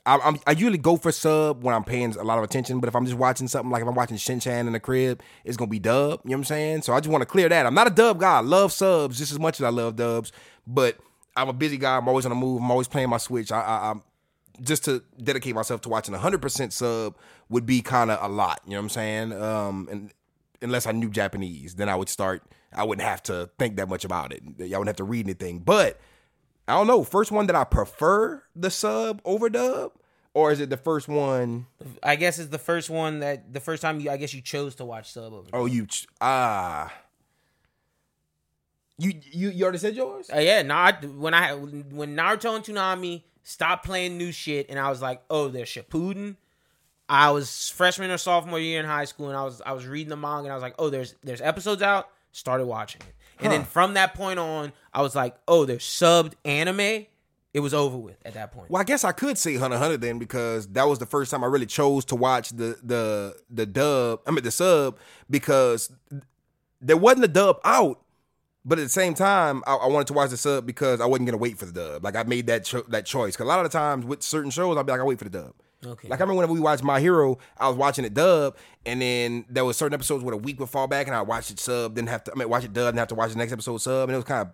I, I'm, I usually go for sub when I'm paying a lot of attention, but if I'm just watching something like if I'm watching Shin Chan in the crib, it's gonna be dub. You know what I'm saying? So I just want to clear that. I'm not a dub guy. I love subs just as much as I love dubs, but I'm a busy guy. I'm always on the move. I'm always playing my Switch. I, I, I'm just to dedicate myself to watching 100% sub would be kind of a lot. You know what I'm saying? Um, and unless I knew Japanese, then I would start. I wouldn't have to think that much about it. I wouldn't have to read anything. But I don't know. First one that I prefer the sub over dub, or is it the first one? I guess it's the first one that the first time you I guess you chose to watch sub over. Oh, you ch- ah. You you you already said yours. Uh, yeah, Naruto, when I when Naruto and Toonami stopped playing new shit, and I was like, oh, they're Shippuden. I was freshman or sophomore year in high school, and I was I was reading the manga, and I was like, oh, there's there's episodes out. Started watching it, and then from that point on, I was like, oh, there's subbed anime. It was over with at that point. Well, I guess I could say Hunter Hunter then because that was the first time I really chose to watch the the the dub. I mean the sub because there wasn't a dub out, but at the same time I, I wanted to watch the sub because I wasn't gonna wait for the dub. Like I made that cho- that choice because a lot of the times with certain shows I'll be like I wait for the dub. Okay. Like I remember whenever we watched My Hero, I was watching it dub, and then there was certain episodes where a week would fall back, and I watch it sub, then have to I mean watch it dub, and have to watch the next episode sub, and it was kind of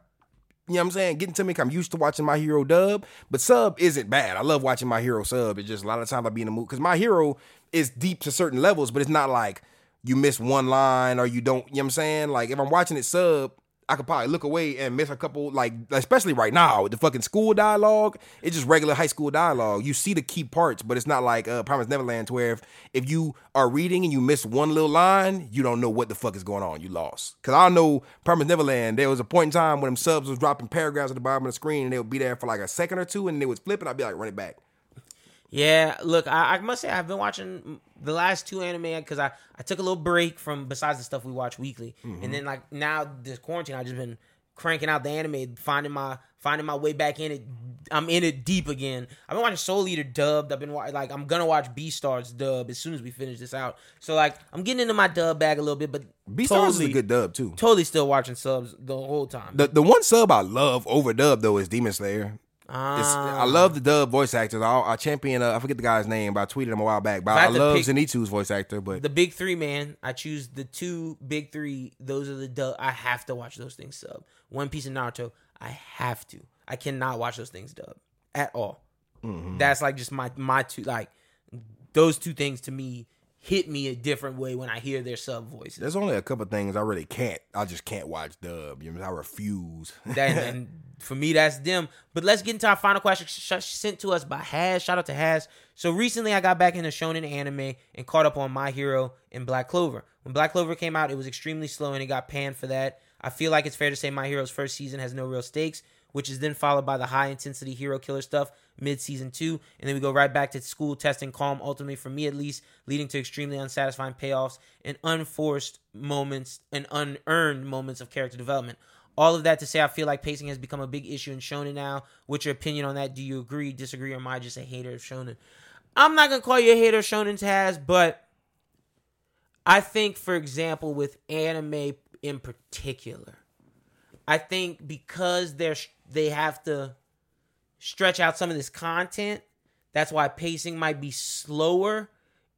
you know what I'm saying? Getting to me, I'm used to watching My Hero dub, but sub isn't bad. I love watching My Hero sub. It's just a lot of times I be in the mood because My Hero is deep to certain levels, but it's not like you miss one line or you don't. You know what I'm saying? Like if I'm watching it sub, I could probably look away and miss a couple. Like especially right now with the fucking school dialogue, it's just regular high school dialogue. You see the key parts, but it's not like uh, Promise Neverland, where if, if you are reading and you miss one little line, you don't know what the fuck is going on. You lost. Cause I know Promise Neverland. There was a point in time when them subs was dropping paragraphs at the bottom of the screen, and they would be there for like a second or two, and they would flip, and I'd be like, run it back. Yeah, look, I, I must say I've been watching the last two anime because I, I took a little break from besides the stuff we watch weekly, mm-hmm. and then like now this quarantine, I've just been cranking out the anime, finding my finding my way back in it. I'm in it deep again. I've been watching Soul Eater dubbed. I've been wa- like I'm gonna watch Beastars dub as soon as we finish this out. So like I'm getting into my dub bag a little bit, but Beastars totally, is a good dub too. Totally still watching subs the whole time. The the one sub I love over dub though is Demon Slayer. It's, Ah. I love the dub voice actors. I, I champion. Uh, I forget the guy's name, but I tweeted him a while back. But I I, love pick- Zenitsu's voice actor. But the big three, man. I choose the two big three. Those are the dub. I have to watch those things sub. One Piece and Naruto. I have to. I cannot watch those things dub at all. Mm-hmm. That's like just my my two like those two things to me hit me a different way when I hear their sub voices. there's only a couple things I really can't. I just can't watch dub. You know, I refuse. That, *laughs* and for me, that's them. But let's get into our final question sent to us by Has. Shout out to Has. So recently, I got back into shonen anime and caught up on My Hero and Black Clover. When Black Clover came out, it was extremely slow and it got panned for that. I feel like it's fair to say My Hero's first season has no real stakes, which is then followed by the high intensity hero killer stuff mid season two, and then we go right back to school testing calm, ultimately for me at least, leading to extremely unsatisfying payoffs and unforced moments and unearned moments of character development. All of that to say, I feel like pacing has become a big issue in shonen now. What's your opinion on that? Do you agree, disagree, or am I just a hater of shonen? I'm not gonna call you a hater of shonen, Taz, but I think, for example, with anime in particular, I think because they're they have to stretch out some of this content, that's why pacing might be slower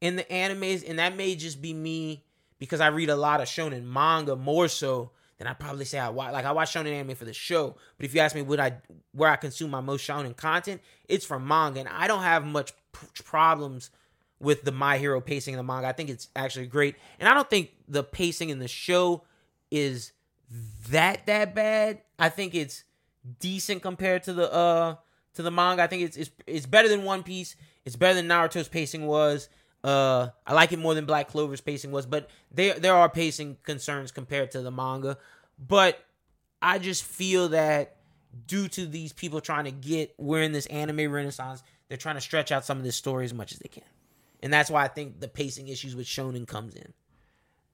in the animes, and that may just be me because I read a lot of shonen manga more so than I probably say I watch. Like I watch shonen anime for the show, but if you ask me what I where I consume my most shonen content, it's from manga, and I don't have much p- problems with the My Hero pacing in the manga. I think it's actually great, and I don't think the pacing in the show is that that bad. I think it's decent compared to the uh to the manga. I think it's it's it's better than One Piece. It's better than Naruto's pacing was. Uh, I like it more than Black Clover's pacing was, but there there are pacing concerns compared to the manga. But I just feel that due to these people trying to get we're in this anime renaissance, they're trying to stretch out some of this story as much as they can, and that's why I think the pacing issues with Shonen comes in.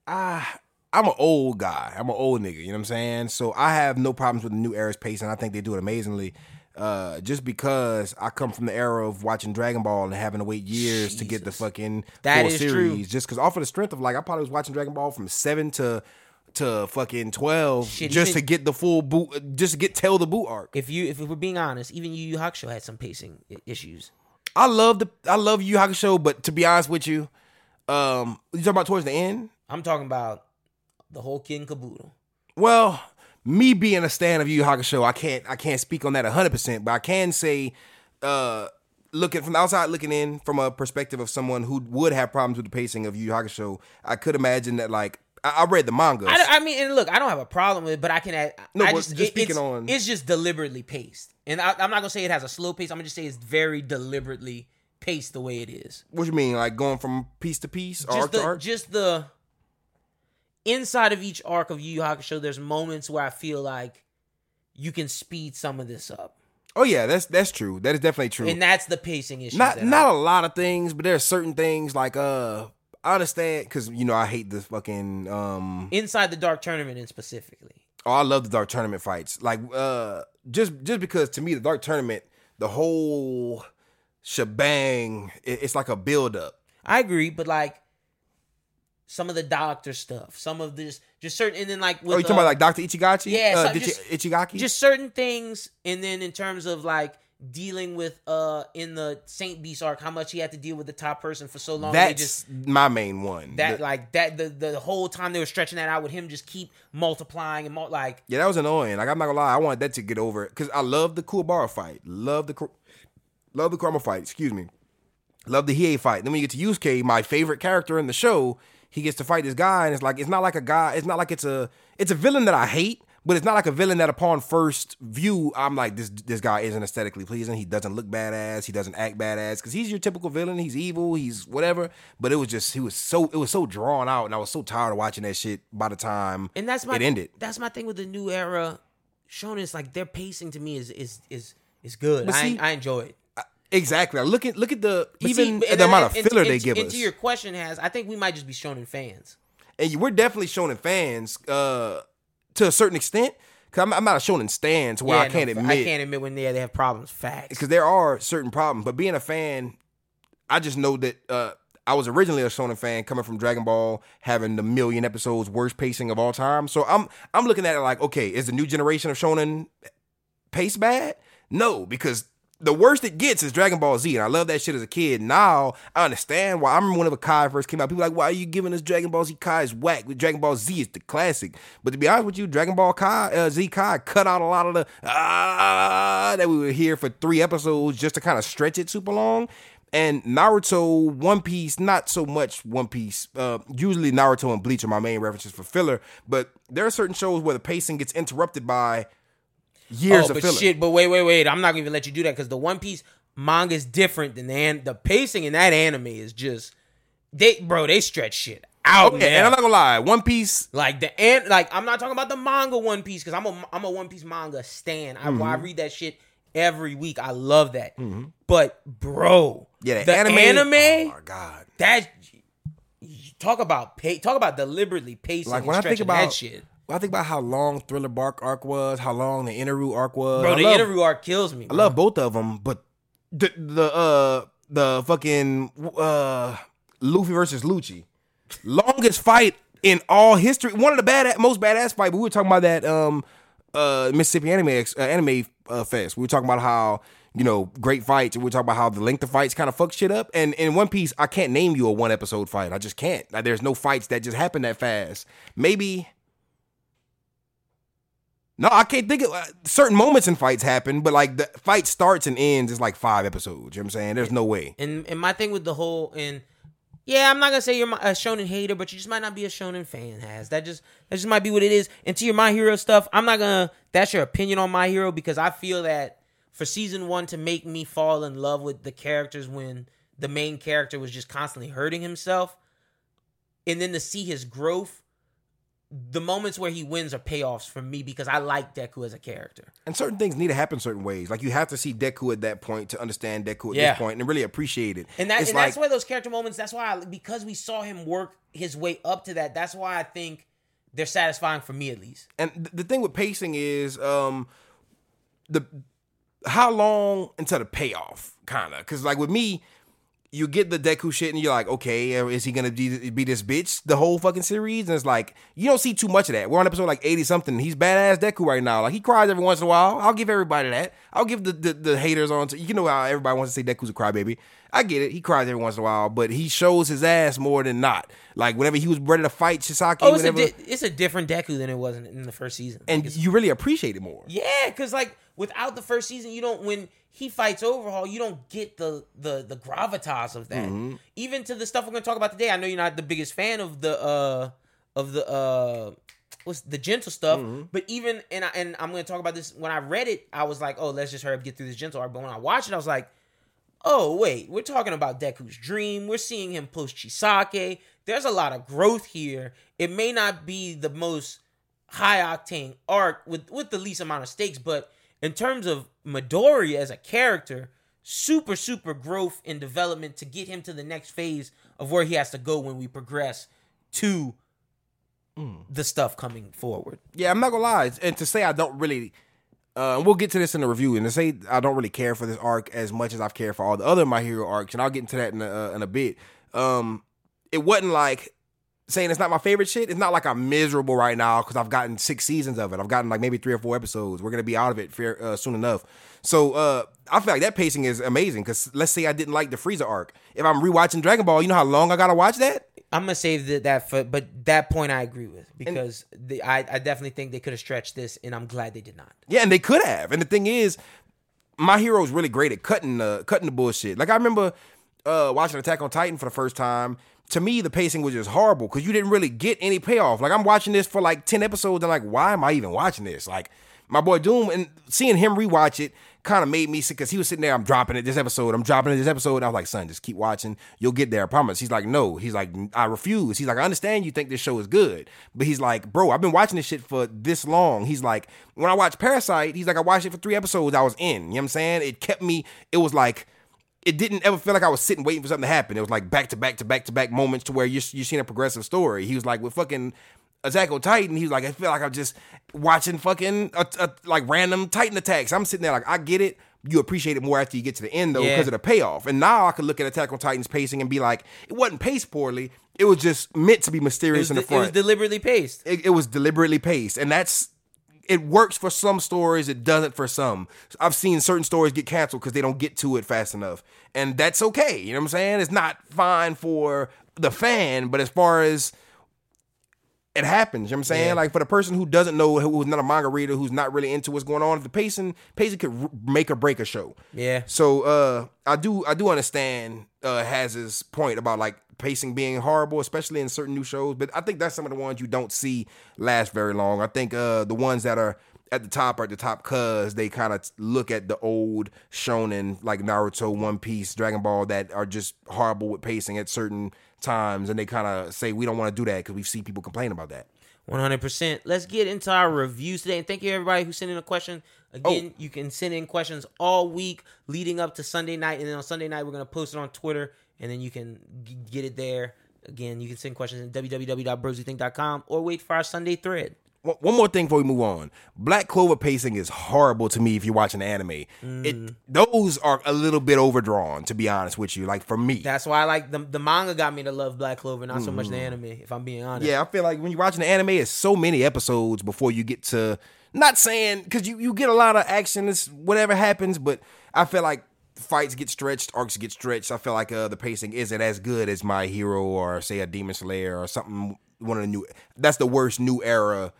Ah, I'm an old guy. I'm an old nigga. You know what I'm saying? So I have no problems with the new era's pacing. I think they do it amazingly. Uh, just because I come from the era of watching Dragon Ball and having to wait years to get the fucking That full series, true. just because off of the strength of like I probably was watching Dragon Ball from seven to to fucking twelve Shit, just even- to get the full boot, just to get tell the boot arc. If you if we're being honest, even Yu Yu Hakusho had some pacing issues. I love the I love Yu Yu Hakusho, but to be honest with you, um, you talking about towards the end? I'm talking about the whole kid and caboodle. Well, me being a stan of Yu Yu Hakusho, I can't I can't speak on that 100%, but I can say uh looking from the outside looking in from a perspective of someone who would have problems with the pacing of Yu Yu Hakusho, I could imagine that like I, I read the manga. I, I mean, and look, I don't have a problem with it, but I can add. No, I just, just it- speaking it's, on- it's just deliberately paced, and I, I'm not gonna say it has a slow pace. I'm gonna just say it's very deliberately paced the way it is. what you mean like going from piece to piece, Just arc the to arc? just the inside of each arc of Yu Yu Hakusho. There's moments where I feel like you can speed some of this up, oh yeah, that's that's true. That is definitely true. and that's the pacing issue. not not I, a lot of things, but there are certain things like uh I understand because you know I hate the fucking um inside the Dark Tournament, and specifically. Oh, I love the dark tournament fights. Like, uh, just just because to me the dark tournament, the whole shebang, it- it's like a build up. I agree, but like some of the doctor stuff, some of this, just certain, and then like with Oh, you talking uh, about like Doctor Ichigachi? Yeah, uh, so just- Ichigaki. just certain things, and then in terms of like dealing with uh in the Saint Beast arc, how much he had to deal with the top person for so long. that's just my main one. that The- like that the the whole time they were stretching that out with him just keep multiplying and mul- like yeah, that was annoying. Like I'm not gonna lie, I wanted that to get over because I love the Kuwabara fight, love the love the Kurama fight. Excuse me, love the Hiei fight. Then when you get to Yusuke, my favorite character in the show, he gets to fight this guy, and it's like it's not like a guy. It's not like it's a it's a villain that I hate. But it's not like a villain that upon first view I'm like this this guy isn't aesthetically pleasing. He doesn't look badass. He doesn't act badass because he's your typical villain. He's evil. He's whatever. But it was just he was so it was so drawn out, and I was so tired of watching that shit. By the time and that's my it ended, That's my thing with the new era. Shonen is like their pacing to me is is is is good. But I I enjoy it. Exactly. Look at look at the But even see, the amount of and- filler and- they give and us. To your question has, I think we might just be Shonen fans. and we're definitely shonen fans uh, to a certain extent. Cause I'm, I'm not a shonen stan to where I can't I admit I can't admit when they they have problems. Facts. because there are certain problems. But being a fan, I just know that uh, I was originally a shonen fan coming from Dragon Ball, having the million episodes worst pacing of all time. So I'm I'm looking at it like, okay, is the new generation of shonen pace bad? No, because the worst it gets is Dragon Ball Z, and I love that shit as a kid. Now I understand why. I remember whenever Kai first came out, people were like, "Why are you giving us Dragon Ball Z? Kai is whack. Dragon Ball Z is the classic." But to be honest with you, Dragon Ball Kai uh, Z Kai cut out a lot of the ah that we were here for three episodes just to kind of stretch it super long. And Naruto, One Piece, not so much One Piece. Uh, usually Naruto and Bleach are my main references for filler, but there are certain shows where the pacing gets interrupted by years oh, of but filler. shit, but wait, wait, wait. I'm not gonna even let you do that because the One Piece manga is different than the an- the pacing in that anime is just they bro, they stretch shit out. Okay, man. and I'm not gonna lie, One Piece. like the and like I'm not talking about the manga One Piece because I'm a I'm a One Piece manga stan. I, Mm-hmm. I read that shit every week. I love that. But bro, Yeah, the, the anime. anime, Oh my god! that talk about pay, talk about deliberately pacing Like and when I think about that shit. Well, I think about how long Thriller Bark arc was, how long the Inaru arc was. Bro, I the love, interview arc kills me. I love both of them, but the the uh the fucking uh Luffy versus Lucci, longest fight in all history. One of the bad most badass fight. But we were talking about that um uh Mississippi Anime uh, Anime uh, Fest. We were talking about how you know great fights, we were talking about how the length of fights kind of fuck shit up. And in One Piece, I can't name you a one episode fight. I just can't. Like, there's no fights that just happen that fast. Maybe. No, I can't think of uh, certain moments in fights happen, but like the fight starts and ends is like five episodes. You know what I'm saying? There's no way. And and my thing with the whole and yeah, I'm not gonna say you're my- a shonen hater, but you just might not be a shonen fan. Has that just that just might be what it is. And to your my hero stuff, I'm not gonna. That's your opinion on my hero because I feel that for season one to make me fall in love with the characters when the main character was just constantly hurting himself, and then to see his growth. The moments where he wins are payoffs for me because I like Deku as a character. And certain things need to happen certain ways. Like you have to see Deku at that point to understand Deku at Yeah. this point and really appreciate it. And that and like, that's why those character moments. That's why I, because we saw him work his way up to that. That's why I think they're satisfying for me at least. and th- the thing with pacing is um the how long until the payoff kind of because like with me you get the Deku shit and you're like, okay, uh, is he gonna be, be this bitch the whole fucking series? And it's like you don't see too much of that. We're on episode like eighty something. He's badass Deku right now. Like he cries every once in a while. I'll give everybody that. I'll give the the, the haters on. To, you know how everybody wants to say Deku's a crybaby. I get it. He cries every once in a while, but he shows his ass more than not. Like whenever he was ready to fight Chisaki, Oh, it's a di- it's a different Deku than it was in, in the first season. and Like, you really appreciate it more. yeah, because like without the first season, you don't when he fights Overhaul, you don't get the the the gravitas of that. Mm-hmm. Even to the stuff we're gonna talk about today. I know you're not the biggest fan of the uh of the uh what's the gentle stuff, Mm-hmm. but even and I, and I'm gonna talk about this. When I read it, I was like, oh, let's just hurry up get through this gentle arc. But when I watched it, I was like. Oh wait, we're talking about Deku's dream. We're seeing him post Chisaki. There's a lot of growth here. It may not be the most high octane arc with with the least amount of stakes, but in terms of Midori as a character, super super growth and development to get him to the next phase of where he has to go when we progress to mm. the stuff coming forward. Yeah, I'm not gonna lie, and to say I don't really, uh, and we'll get to this in the review, and to say I don't really care for this arc as much as I've cared for all the other My Hero arcs, and I'll get into that in a, uh, in a bit. Um, it wasn't like saying it's not my favorite shit. It's not like I'm miserable right now because I've gotten six seasons of it. I've gotten like maybe three or four episodes. We're gonna be out of it fair, uh, soon enough. So uh, I feel like that pacing is amazing. Because let's say I didn't like the Frieza arc, if I'm rewatching Dragon Ball, you know how long I gotta watch that. I'm gonna save the, that for, but that point I agree with because the, I I definitely think they could have stretched this, and I'm glad they did not. Yeah, and they could have. And the thing is, my hero's really great at cutting the cutting the bullshit. Like I remember uh, watching Attack on Titan for the first time. To me, the pacing was just horrible because you didn't really get any payoff. Like I'm watching this for like ten episodes, and like, why am I even watching this? Like my boy Doom and seeing him rewatch it kind of made me sick because he was sitting there. I'm dropping it this episode. I'm dropping it this episode. And I was like, son, just keep watching. You'll get there. I promise. He's like, no. He's like, I refuse. He's like, I understand you think this show is good, but he's like, bro, I've been watching this shit for this long. He's like, when I watched Parasyte, he's like, I watched it for three episodes. I was in. You know what I'm saying? It kept me. It was like it didn't ever feel like I was sitting waiting for something to happen. It was like back to back to back to back moments to where you're, you're seeing a progressive story. He was like with fucking Attack on Titan. He was like, I feel like I'm just watching fucking uh uh like random Titan attacks. I'm sitting there like, I get it. You appreciate it more after you get to the end though Yeah. because of the payoff. And now I could look at Attack on Titan's pacing and be like, it wasn't paced poorly. It was just meant to be mysterious in the de- it was deliberately paced. it, it was deliberately paced and that's it works for some stories it doesn't for some i've seen certain stories get canceled because they don't get to it fast enough and that's okay you know what i'm saying it's not fine for the fan but as far as it happens you know what i'm saying Yeah. like for the person who doesn't know who's not a manga reader who's not really into what's going on the pacing pacing could r- make or break a show Yeah. so uh I do I do understand uh Haz's point about like pacing being horrible, especially in certain new shows. But I think that's some of the ones you don't see last very long. I think uh the ones that are at the top are at the top cause they kind of look at the old shonen like Naruto, One Piece, Dragon Ball that are just horrible with pacing at certain times, and they kind of say we don't want to do that because we've seen people complain about that. 100%. Let's get into our reviews today. And thank you, everybody who sent in a question. Oh. Again, Oh. you can send in questions all week leading up to Sunday night. And then on Sunday night, we're going to post it on Twitter. And then you can g- get it there. Again, you can send questions at www.brosethink.com or wait for our Sunday thread. One more thing before we move on. Black Clover pacing is horrible to me if you're watching the anime. It those are a little bit overdrawn, to be honest with you. Like for me, That's why I like the the manga got me to love Black Clover, not so much the anime. If I'm being honest. Mm. yeah, I feel like when you're watching the anime, it's so many episodes before you get to. Not saying because you you get a lot of action, it's whatever happens, but I feel like fights get stretched, arcs get stretched. I feel like uh, the pacing isn't as good as My Hero or say a Demon Slayer or something. One of the new. That's the worst new era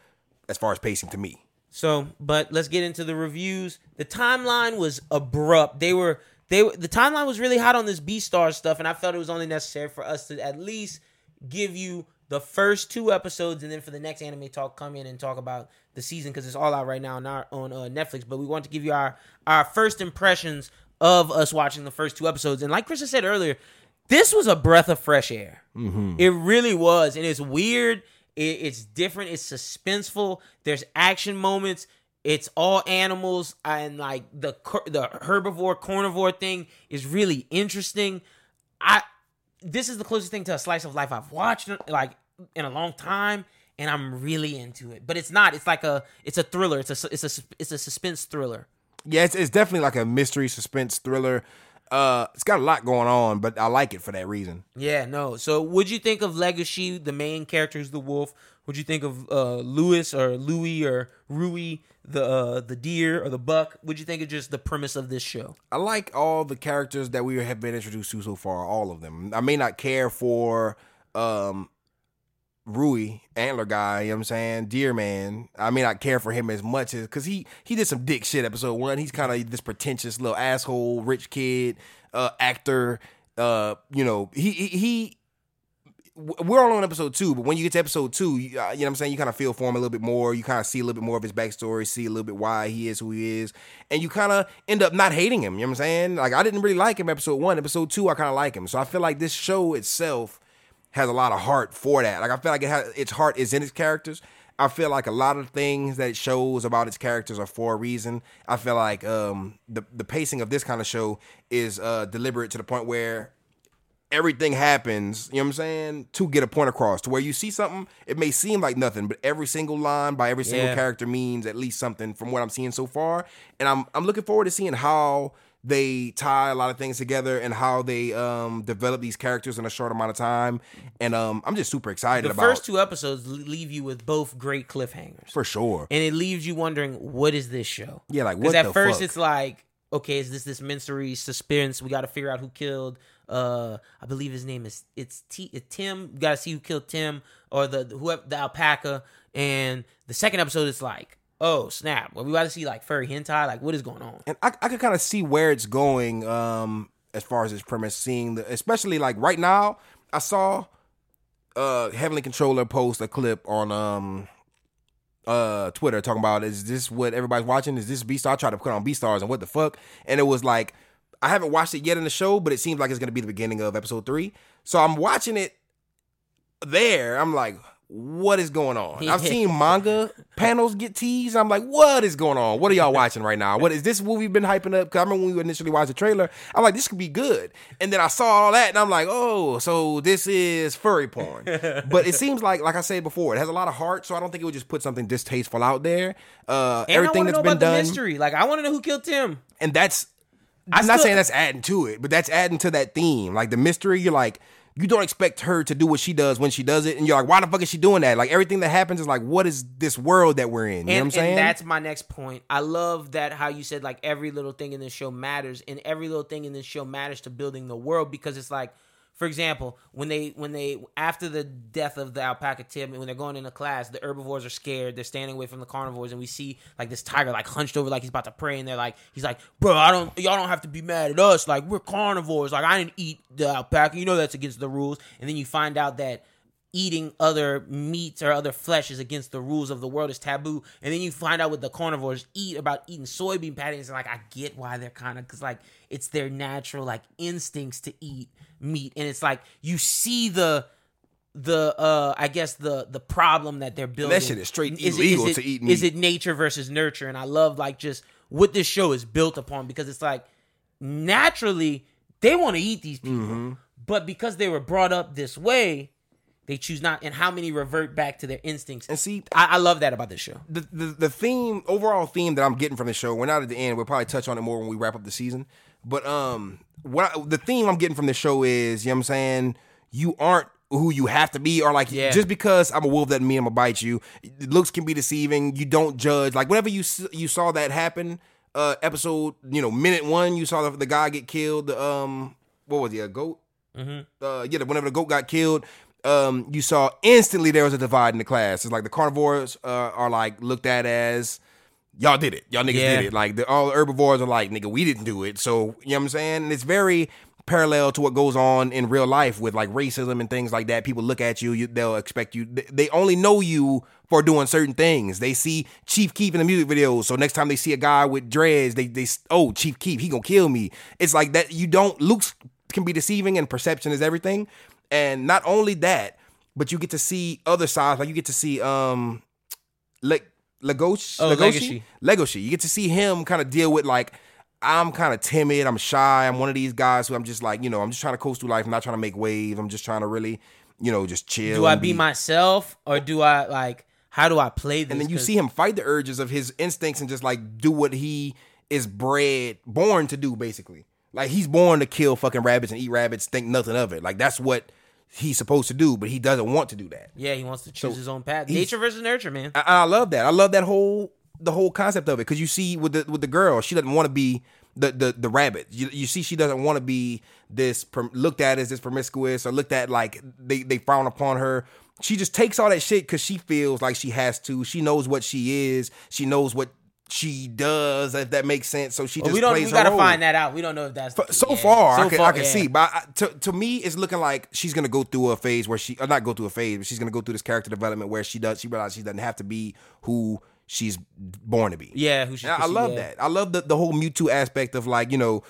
as far as pacing to me. So, but let's get into the reviews. The timeline was abrupt. They were they were the timeline was really hot on this B Star stuff, and I felt it was only necessary for us to at least give you the first two episodes, and then for the next anime talk, come in and talk about the season because it's all out right now on our, on uh, Netflix. But we want to give you our our first impressions of us watching the first two episodes, and like Krista said earlier, this was a breath of fresh air. It really was, and it's weird. It, it's different. It's suspenseful. There's action moments. It's all animals, and like the the herbivore carnivore thing is really interesting. I this is the closest thing to a slice of life I've watched like in a long time, and I'm really into it. But it's not. It's like a it's a thriller. It's a it's a it's a suspense thriller. Yeah, it's, it's definitely like a mystery suspense thriller. Uh, it's got a lot going on, but I like it for that reason. Yeah, no. So, would you think of Legoshi, the main character is the wolf? Would you think of uh, Lewis or Louis or Rui, the uh, the deer or the buck? Would you think of just the premise of this show? I like all the characters that we have been introduced to so far, all of them. I may not care for um Rui, antler guy, you know what I'm saying? Deer man. I mean, I care for him as much as cause he he did some dick shit episode one. He's kind of this pretentious little asshole, rich kid, uh actor. Uh, you know, he he, he we're all on episode two, but when you get to episode two, you, uh, you know what I'm saying, you kind of feel for him a little bit more. You kind of see a little bit more of his backstory, see a little bit why he is who he is, and you kind of end up not hating him. You know what I'm saying? Like I didn't really like him episode one, episode two, I kind of like him. So I feel like this show itself has a lot of heart for that. Like I feel like it has its heart is in its characters. I feel like a lot of things that it shows about its characters are for a reason. I feel like um, the the pacing of this kind of show is uh, deliberate to the point where everything happens, you know what I'm saying, to get a point across. To where you see something, it may seem like nothing, but every single line by every single Yeah. character means at least something from what I'm seeing so far. And I'm I'm looking forward to seeing how they tie a lot of things together and how they um develop these characters in a short amount of time. And um I'm just super excited about The first two episodes leave you with both great cliffhangers, for sure. and it leaves you wondering what is this show? Yeah, like Because what at the first fuck? it's like, okay, is this this mystery suspense? We got to figure out who killed. Uh, I believe his name is it's T. Tim. We got to see who killed Tim or the whoever the alpaca. And the second episode is like, oh snap! Well, we got to see like furry hentai. Like, what is going on? and I, I could kind of see where it's going um as far as its premise seeing the especially like right now i saw uh heavenly controller post a clip on um uh twitter talking about is this what everybody's watching is this b-star I tried to put on Beastars and what the fuck and it was like i haven't watched it yet in the show but it seems like it's gonna be the beginning of episode three so i'm watching it there i'm like what is going on? *laughs* I've seen manga panels get teased. I'm like what is going on? What are y'all watching right now? What is this what we've been hyping up? Because i remember when we initially watched the trailer i'm like this could be good. And then i saw all that and i'm like oh so this is furry porn. *laughs* But it seems like like i said before it has a lot of heart so i don't think it would just put something distasteful out there. Uh And everything that's been about done the mystery. Like, I want to know who killed Tim. and that's I'm not saying that's adding to it, but that's adding to that theme. Like the mystery, you're like, you don't expect her to do what she does when she does it, and you're like, why the fuck is she doing that? Like everything that happens is like, what is this world that we're in? You and, know what I'm saying? and that's my next point. I love that how you said like every little thing in this show matters, and every little thing in this show matters to building the world because it's like, for example, when they when they after the death of the alpaca Tim, when they're going into class, the herbivores are scared. They're standing away from the carnivores, and we see like this tiger like hunched over like he's about to pray, and they're like, he's like, bro, I don't, y'all don't have to be mad at us. Like we're carnivores. Like I didn't eat the alpaca. You know that's against the rules. And then you find out that eating other meats or other flesh is against the rules of the world is taboo. And then you find out what the carnivores eat about eating soybean patties. And like i get why they're kind of because like it's their natural like instincts to eat meat. And it's like you see the the uh i guess the the problem that they're building. Shit is straight it- is illegal it- to eat meat. is it nature versus nurture? And i love like just what this show is built upon because it's like naturally they want to eat these people. Mm-hmm. but because they were brought up this way they choose not, and how many revert back to their instincts. And see, I, I love that about this show. the, the the theme, overall theme that I'm getting from the show, we're not at the end. We'll probably touch on it more when we wrap up the season. But um, what I, the theme I'm getting from the show is, you know what I'm saying, you aren't who you have to be, or like Yeah. just because I'm a wolf doesn't mean I'm gonna bite you. Looks can be deceiving. You don't judge. Like whenever you you saw that happen, uh, episode, you know, minute one, you saw the, the guy get killed. Um, what was he? A goat? uh, yeah, whenever the goat got killed, um, you saw instantly there was a divide in the class. It's like the carnivores uh, are like looked at as y'all did it, y'all niggas Yeah. did it. Like the, all the herbivores are like nigga, we didn't do it. So you know what I'm saying? And it's very parallel to what goes on in real life with like racism and things like that. People look at you, you they'll expect you. They, they only know you for doing certain things. They see Chief Keef in the music videos, so next time they see a guy with dreads, they they oh Chief Keef, he gonna kill me. It's like that. You don't looks can be deceiving and perception is everything. And not only that, but you get to see other sides. Like you get to see um like Legoshi, Oh, Legoshi, Legoshi. You get to see him kind of deal with like I'm kind of timid. I'm shy. I'm one of these guys who I'm just like you know I'm just trying to coast through life. I'm not trying to make waves. I'm just trying to really you know just chill. Do I and be myself or do I like? How do I play this? and then you see him fight the urges of his instincts and just like do what he is bred, born to do, basically. Like he's born to kill fucking rabbits and eat rabbits, think nothing of it. Like that's what he's supposed to do, but he doesn't want to do that. Yeah, he wants to choose So his own path. Nature versus nurture, man. I, I love that. I love that whole the whole concept of it because you see with the with the girl, she doesn't want to be the the the rabbit. You, you see, she doesn't want to be this looked at as this promiscuous or looked at like they they frown upon her. She just takes all that shit because she feels like she has to. She knows what she is. She knows what she does. If that makes sense. So she just we don't. plays We gotta role. find that out. We don't know if that's But so yeah. far, So I can, far, I can yeah. see. But I, to, to me, it's looking like she's gonna go through a phase where she, or not go through a phase, but she's gonna go through this character development where she does. She realizes she doesn't have to be who she's born to be. Yeah, who she? I, I love yeah. that. I love the the whole Mewtwo aspect of like you know.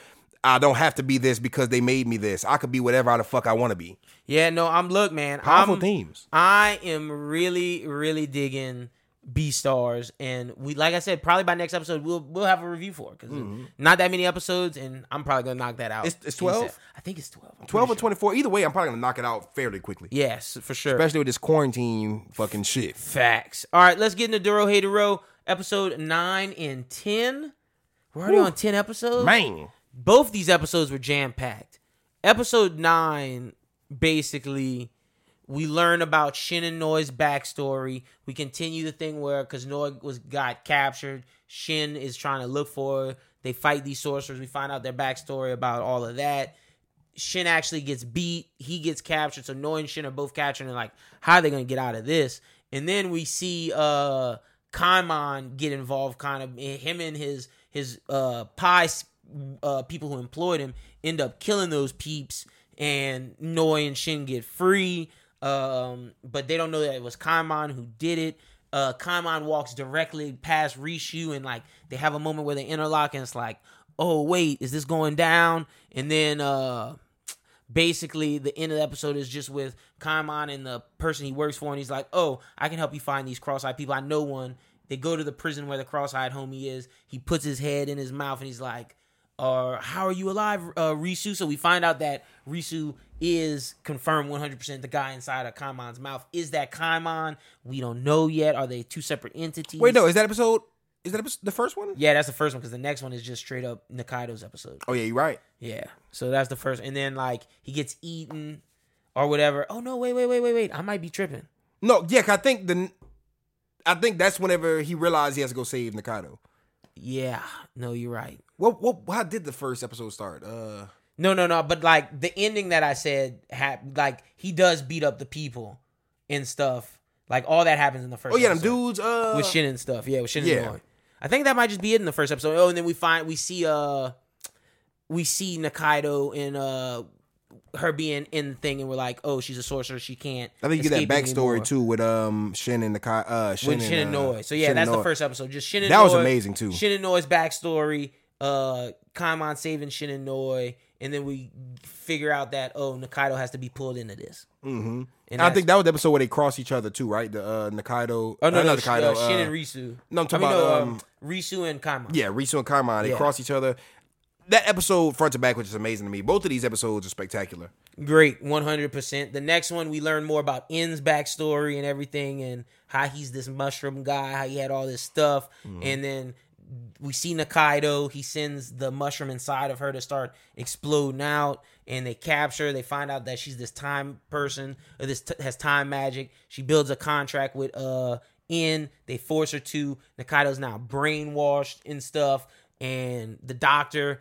I don't have to be this because they made me this. I could be whatever the fuck I want to be. Yeah, no, I'm look, man. Powerful I'm, themes. I am really, really digging Beastars, and we, like I said, probably by next episode we'll we'll have a review for it because not that many episodes, and I'm probably gonna knock that out. Mm-hmm. It's- it's 12? I think it's twelve. I'm Twelve or sure. twenty four. Either way, I'm probably gonna knock it out fairly quickly. Yes, for sure. Especially with this quarantine fucking shit. Facts. All right, let's get into Dorohedoro, episode nine and ten. We're already on ten episodes. Man. both these episodes were jam packed. Episode nine, basically, we learn about Shin and Noi's backstory. We continue the thing where because Noi was got captured, Shin is trying to look for. her. They fight these sorcerers. We find out their backstory about all of that. Shin actually gets beat. He gets captured. So Noi and Shin are both captured. And like, how are they gonna get out of this? And then we see uh Caiman get involved. Kind of him and his his uh pie uh people who employed him end up killing those peeps. And Noi and Shin get free. Um, but they don't know that it was Caiman who did it. Uh, Caiman walks directly past Risu and like they have a moment where they interlock and it's like, oh wait, is this going down? And then uh basically the end of the episode is just with Caiman and the person he works for, and he's like, "Oh, I can help you find these cross-eyed people. I know one." They go to the prison where the cross-eyed homie is. He puts his head in his mouth, and he's like, "Uh, how are you alive, uh, Risu?" So we find out that Risu is confirmed 100% the guy inside of Caiman's mouth. Is that Caiman? We don't know yet. Are they two separate entities? Wait, no, is that episode? Is that episode, the first one? Yeah, that's the first one because the next one is just straight up Nikaido's episode. Oh yeah, you're right. Yeah. So that's the first. And then like he gets eaten or whatever. Oh no, wait, wait, wait, wait, wait. I might be tripping. No, yeah, I think the, I think that's whenever he realized he has to go save Nikaido. Yeah. No, you're right. What what how did the first episode start? Uh No, no, no. But like the ending that I said, like he does beat up the people and stuff. Like all that happens in the first. Oh yeah, them dudes uh with Shin and stuff. Yeah, with Shin yeah. and Noi. I think that might just be it in the first episode. Oh, and then we find we see uh we see Nikaido and uh her being in the thing, and we're like, oh, she's a sorcerer. She can't. I think you get that backstory anymore. too with um Shin and Nikai uh Shin with Shin and uh, Noi. So yeah, that's the first episode. Just Shin and That was amazing, too. Shin and Noi's backstory, uh, Caiman saving Shin and Noi, and then we figure out that oh, Nikaido has to be pulled into this. Mm-hmm. And I think that was the episode where they cross each other too, right? The uh Nikaido Oh no, uh, no, Nikaido, uh, Shin uh, and Risu. no, I'm I talking mean, about, no, um, Risu and Caiman. Yeah, Risu and Caiman, they Yeah. cross each other. that episode front to back, which is amazing to me. Both of these episodes are spectacular. Great, one hundred percent. The next one, we learn more about In's backstory and everything, and how he's this mushroom guy, how he had all this stuff, and then we see Nikaido. He sends the mushroom inside of her to start exploding out, and they capture. They find out that she's this time person, or this t- has time magic. She builds a contract with uh En. They force her to. Nikaido's now brainwashed and stuff, and the doctor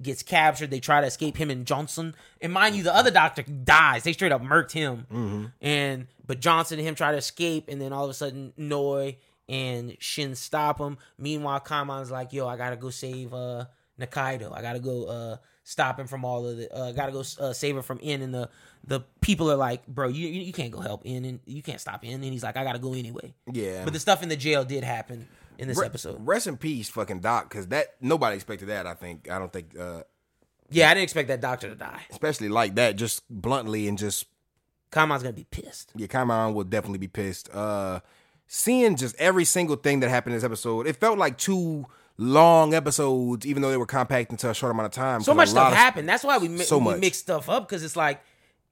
gets captured. They try to escape him and Johnson. And mind you, the other doctor dies. They straight up murked him. And but Johnson and him try to escape, and then all of a sudden Noi and Shin stop him. Meanwhile, Caiman's like, "Yo, I gotta go save uh Nikaido. I gotta go uh stop him from all of the. Uh, gotta go uh, save her from En." And the the people are like, "Bro, you you can't go help En, and you can't stop En." And he's like, "I gotta go anyway." Yeah. But the stuff in the jail did happen in this Re- episode. Rest in peace, fucking Doc, because that nobody expected that. I think. I don't think, uh, Yeah, I didn't expect that doctor to die. especially like that, just bluntly and just Caiman's gonna be pissed. yeah, Caiman will definitely be pissed. Uh, seeing just every single thing that happened in this episode, it felt like two long episodes, even though they were compact into a short amount of time. So much stuff of- happened. That's why we, mi- so we mix stuff up because it's like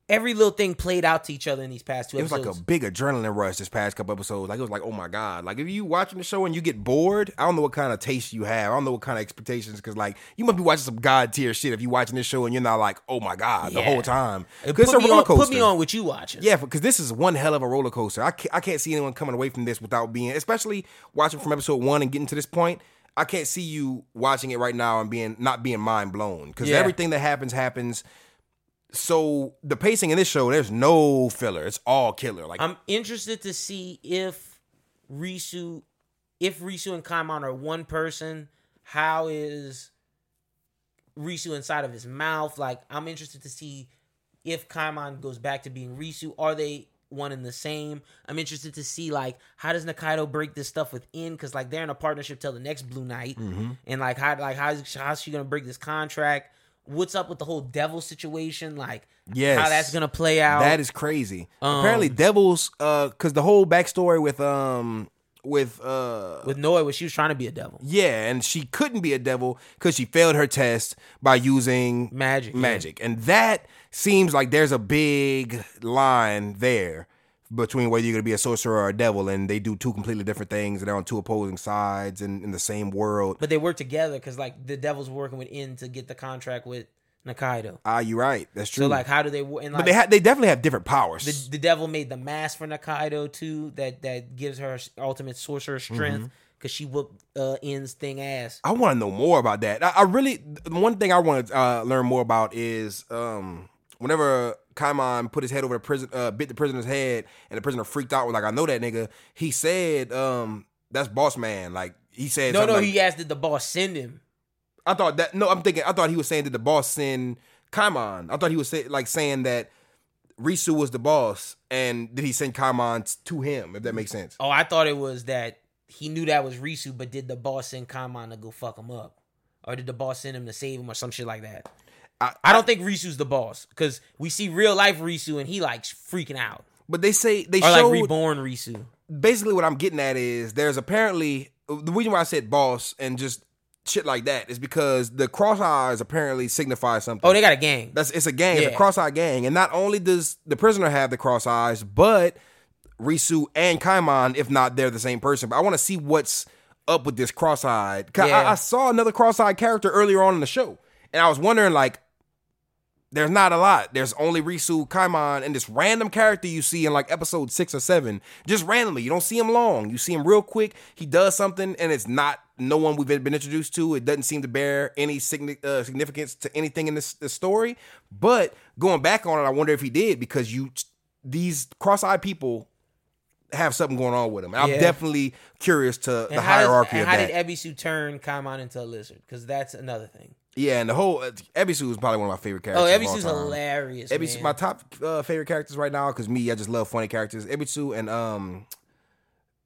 every little thing played out to each other in these past two It was episodes. like a big adrenaline rush this past couple episodes. Like it was like, oh my god! Like if you watching the show and you get bored, I don't know what kind of taste you have. I don't know what kind of expectations because like you must be watching some god tier shit if you watching this show and you're not like, oh my god, the whole time. Because put, me on, put me on what you watching. Yeah, because this is one hell of a roller coaster. I can't, I can't see anyone coming away from this without being, especially watching from episode one and getting to this point. I can't see you watching it right now and being not being mind blown because Yeah. everything that happens happens. So the pacing in this show, there's no filler. It's all killer. Like I'm interested to see if Risu, if Risu and Caiman are one person, how is Risu inside of his mouth? Like, I'm interested to see if Caiman goes back to being Risu. Are they one and the same? I'm interested to see like how does Nikaido break this stuff within because like they're in a partnership till the next Blue Night, mm-hmm. and like how like how's how's she gonna break this contract? What's up with the whole devil situation? Like, Yes. how that's gonna play out? That is crazy. Um, Apparently, devils. Uh, because the whole backstory with um with uh with Noah, was she was trying to be a devil. yeah, and she couldn't be a devil because she failed her test by using Magic, yeah. Magic, and that seems like there's a big line there between whether you're gonna be a sorcerer or a devil, and they do two completely different things, and they're on two opposing sides and in the same world. But they work together because like the devil's working with En to get the contract with Nikaido. Ah, you're right. That's true. So like, how do they? And like, but they ha- they definitely have different powers. the, the devil made the mask for Nikaido too. That that gives her ultimate sorcerer strength Mm-hmm. because she whooped uh, En's thing ass. I want to know more about that. I, I really, one thing I want to uh, learn more about is um, whenever Caiman put his head over the prison, uh, bit the prisoner's head, and the prisoner freaked out. Was like, I know that nigga. He said, um, "That's boss man." Like he said, No, no, like- he asked did the boss send him. I thought that. No, I'm thinking. I thought he was saying did the boss send Caiman? I thought he was say, like saying that Risu was the boss, and did he send Caiman to him? If that makes sense. Oh, I thought it was that he knew that was Risu, but did the boss send Caiman to go fuck him up, or did the boss send him to save him, or some shit like that? I, I don't think Risu's the boss because we see real life Risu and he like freaking out. But they say they Or showed like reborn Risu. basically what I'm getting at is there's apparently the reason why I said boss and just shit like that is because the cross eyes apparently signify something. Oh, they got a gang. That's it's a gang, it's a cross eye gang, and not only does the prisoner have the cross eyes, but Risu and Caiman, if not they're the same person. But I want to see what's up with this cross eyed. I, I saw another cross eyed character earlier on in the show, and I was wondering like. There's not a lot. There's only Risu, Caiman, and this random character you see in like episode six or seven. Just randomly. You don't see him long. You see him real quick. He does something, and it's not no one we've been introduced to. It doesn't seem to bear any uh, significance to anything in this, this story. But going back on it, I wonder if he did because you these cross-eyed people have something going on with him. I'm Yeah. definitely curious to the And how does- hierarchy and of how that. did Ebisu turn Caiman into a lizard? Because that's another thing. Yeah, and the whole uh, Ebisu is probably one of my favorite Oh, characters. all Ebisu's hilarious. Ebisu, man. my top uh, favorite characters right now, because me, I just love funny characters. Ebisu and um,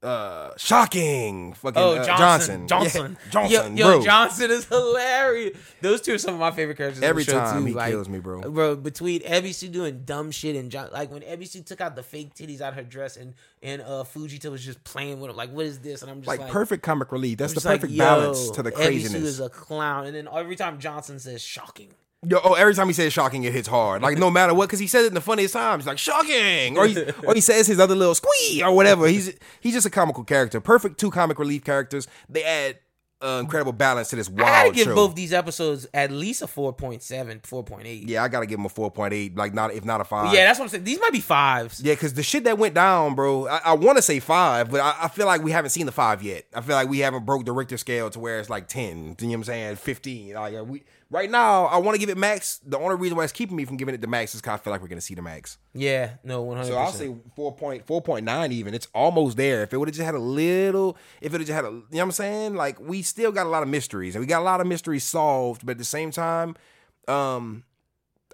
uh, shocking, fucking Oh, uh, Johnson. Johnson, Johnson. Yeah, Johnson, Yo, yo. Johnson is hilarious. Those two are some of my favorite characters. Every in the show time too. he like, kills me, bro. Bro, between Ebisu doing dumb shit and John, like when Ebisu took out the fake titties out of her dress and and uh Fujita was just playing with him, like, what is this? And I'm just like, like, perfect comic relief. That's the like, perfect yo, balance to the craziness. is a clown, and then every time Johnson says shocking. Yo, oh, every time he says shocking, it hits hard. Like no matter what, because he says it in the funniest times. Like shocking, or he or he says his other little squee or whatever. He's he's just a comical character. Perfect two comic relief characters. They add uh, incredible balance to this I gotta give show. both these episodes at least a 4.7, 4.8. yeah, I gotta give him a four point eight. Like not if not a five. Yeah, that's what I'm saying. These might be fives. Yeah, because the shit that went down, bro, I, I want to say five, but I, I feel like we haven't seen the five yet. I feel like we haven't broke the Richter scale to where it's like 10. You know what I'm saying? 15. Like, we, right now, I want to give it max. The only reason why it's keeping me from giving it the max is because I feel like we're going to see the max. Yeah, no, 100. So I'll say 4 point, 4.9 even. It's almost there. If it would have just had a little, if it would have just had a, you know what I'm saying? Like, we still got a lot of mysteries, and we got a lot of mysteries solved, but at the same time, um,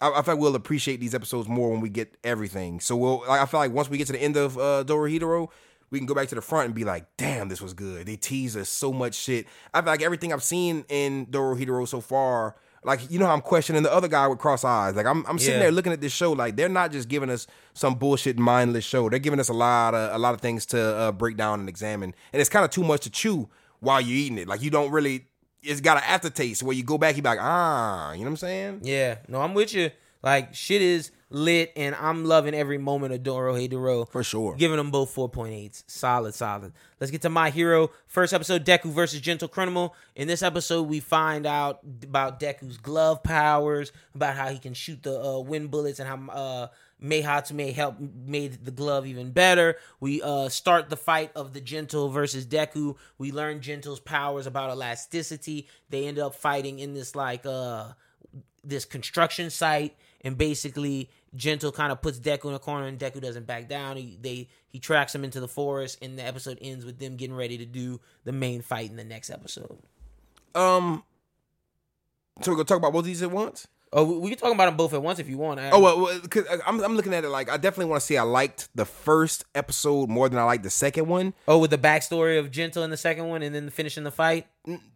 I, I feel like we'll appreciate these episodes more when we get everything. So we'll, like, I feel like once we get to the end of uh, Dorohedoro, we can go back to the front and be like, damn, this was good. They teased us so much shit. I feel like everything I've seen in Dorohedoro so far, like, you know how I'm questioning the other guy with cross eyes. Like, I'm, I'm sitting Yeah. there looking at this show, like, they're not just giving us some bullshit mindless show. They're giving us a lot of, a lot of things to uh, break down and examine. And it's kind of too much to chew while you're eating it. Like, you don't really, it's got an aftertaste where you go back, you be like, ah, you know what I'm saying? Yeah, no, I'm with you. Like shit is lit, and I'm loving every moment of Dorohedoro. For sure. Giving them both 4.8s. Solid, solid. Let's get to My Hero. First episode, Deku versus Gentle Criminal. In this episode, we find out about Deku's glove powers, about how he can shoot the uh, wind bullets, and how uh, Mei Hatsume helped made the glove even better. We uh, start the fight of the Gentle versus Deku. We learn Gentle's powers about elasticity. They end up fighting in this like uh this construction site and basically gentle kind of puts deku in a corner and deku doesn't back down he they he tracks him into the forest and the episode ends with them getting ready to do the main fight in the next episode Um, so we're to talk about both these at once? Oh we, can talk about them both at once if you want Oh well, well 'cause I'm I'm looking at it like I definitely want to say I liked the first episode more than I liked the second one. oh with the backstory of gentle in the second one and then finishing the fight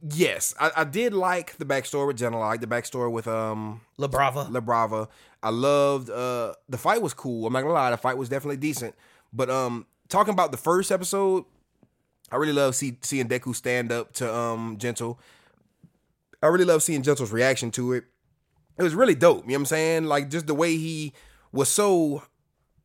Yes, I, I did like the backstory with Gentle. I liked the backstory with um la brava La Brava. I loved uh the fight was cool. I'm not gonna lie, the fight was definitely decent. But um talking about the first episode, I really love see, seeing Deku stand up to um Gentle. I really love seeing Gentle's reaction to it. It was really dope. You know what I'm saying? Like just the way he was so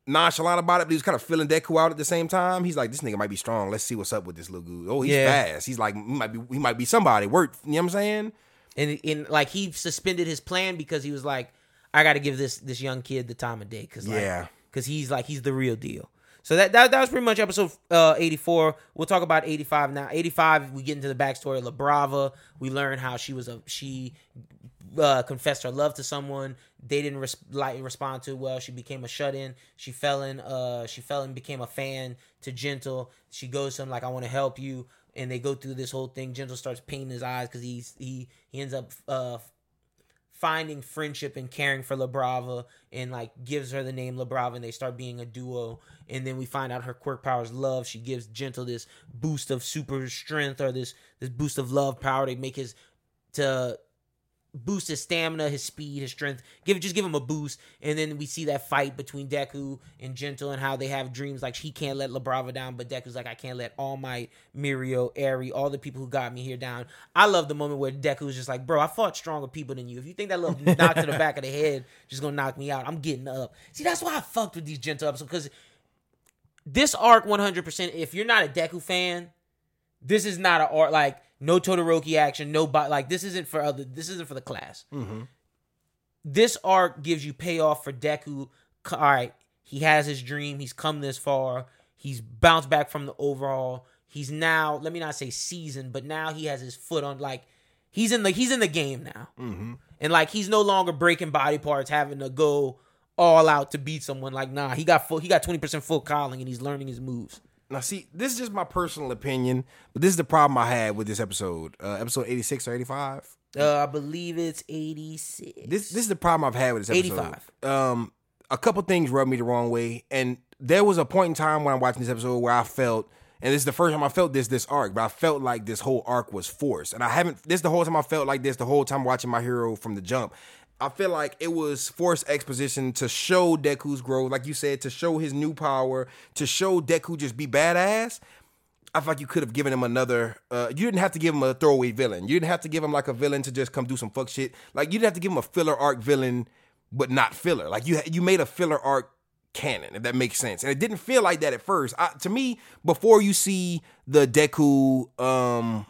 nonchalant about it, but he was kind of feeling Deku out at the same time. He's like, this nigga might be strong. Let's see what's up with this little dude. Oh, he's Yeah. fast. He's like, he might be, he might be somebody. Work. You know what I'm saying? and and like he suspended his plan because he was like i gotta give this this young kid the time of day because like, Yeah. because he's like he's the real deal so that, that that was pretty much episode uh 84 we'll talk about 85 now 85 we get into the backstory of la brava we learn how she was a she uh, confessed her love to someone. They didn't res- like respond to well. She became a shut-in. She fell in uh she fell and became a fan to gentle. She goes to him like i want to help you. And they go through this whole thing. Gentle starts painting his eyes because he's he he ends up uh finding friendship and caring for La Brava and like gives her the name La Brava and they start being a duo. And then we find out her quirk powers love. She gives gentle this boost of super strength or this this boost of love power. To make his to boost his stamina, his speed, his strength. Give just give him a boost, and then we see that fight between Deku and Gentle and how they have dreams like he can't let La Brava down, but Deku's like I can't let All Might, Mirio, Eri, all the people who got me here down. I love the moment where Deku's just like, bro, I fought stronger people than you. If you think that little *laughs* knock to the back of the head just gonna knock me out, I'm getting up. See, that's why I fucked with these Gentle episodes because this arc 100%. If you're not a Deku fan, this is not an art like no Todoroki action, no but like this isn't for other. This isn't for the class. Mm-hmm. This arc gives you payoff for Deku. All right, he has his dream. He's come this far. He's bounced back from the overall. He's now let me not say seasoned, but now he has his foot on like he's in the he's in the game now, mm-hmm. and like he's no longer breaking body parts, having to go all out to beat someone. Like nah, he got full he got twenty percent Full Cowling, and he's learning his moves. Now, see, this is just my personal opinion, but this is the problem I had with this episode. Uh, episode 86 or 85. Uh, I believe it's 86. This this is the problem I've had with this episode. 85. Um, a couple things rubbed me the wrong way, and there was a point in time when I'm watching this episode where I felt And this is the first time I felt this this arc, but I felt like this whole arc was forced. And I haven't this is the whole time I felt like this the whole time watching my hero from the jump. I feel like it was forced exposition to show Deku's growth, like you said, to show his new power, to show Deku just be badass. I feel like you could have given him another. Uh, you didn't have to give him a throwaway villain. You didn't have to give him like a villain to just come do some fuck shit. Like you didn't have to give him a filler arc villain, but not filler. Like you you made a filler arc canon, if that makes sense. And it didn't feel like that at first. I, to me, before you see the Deku, um,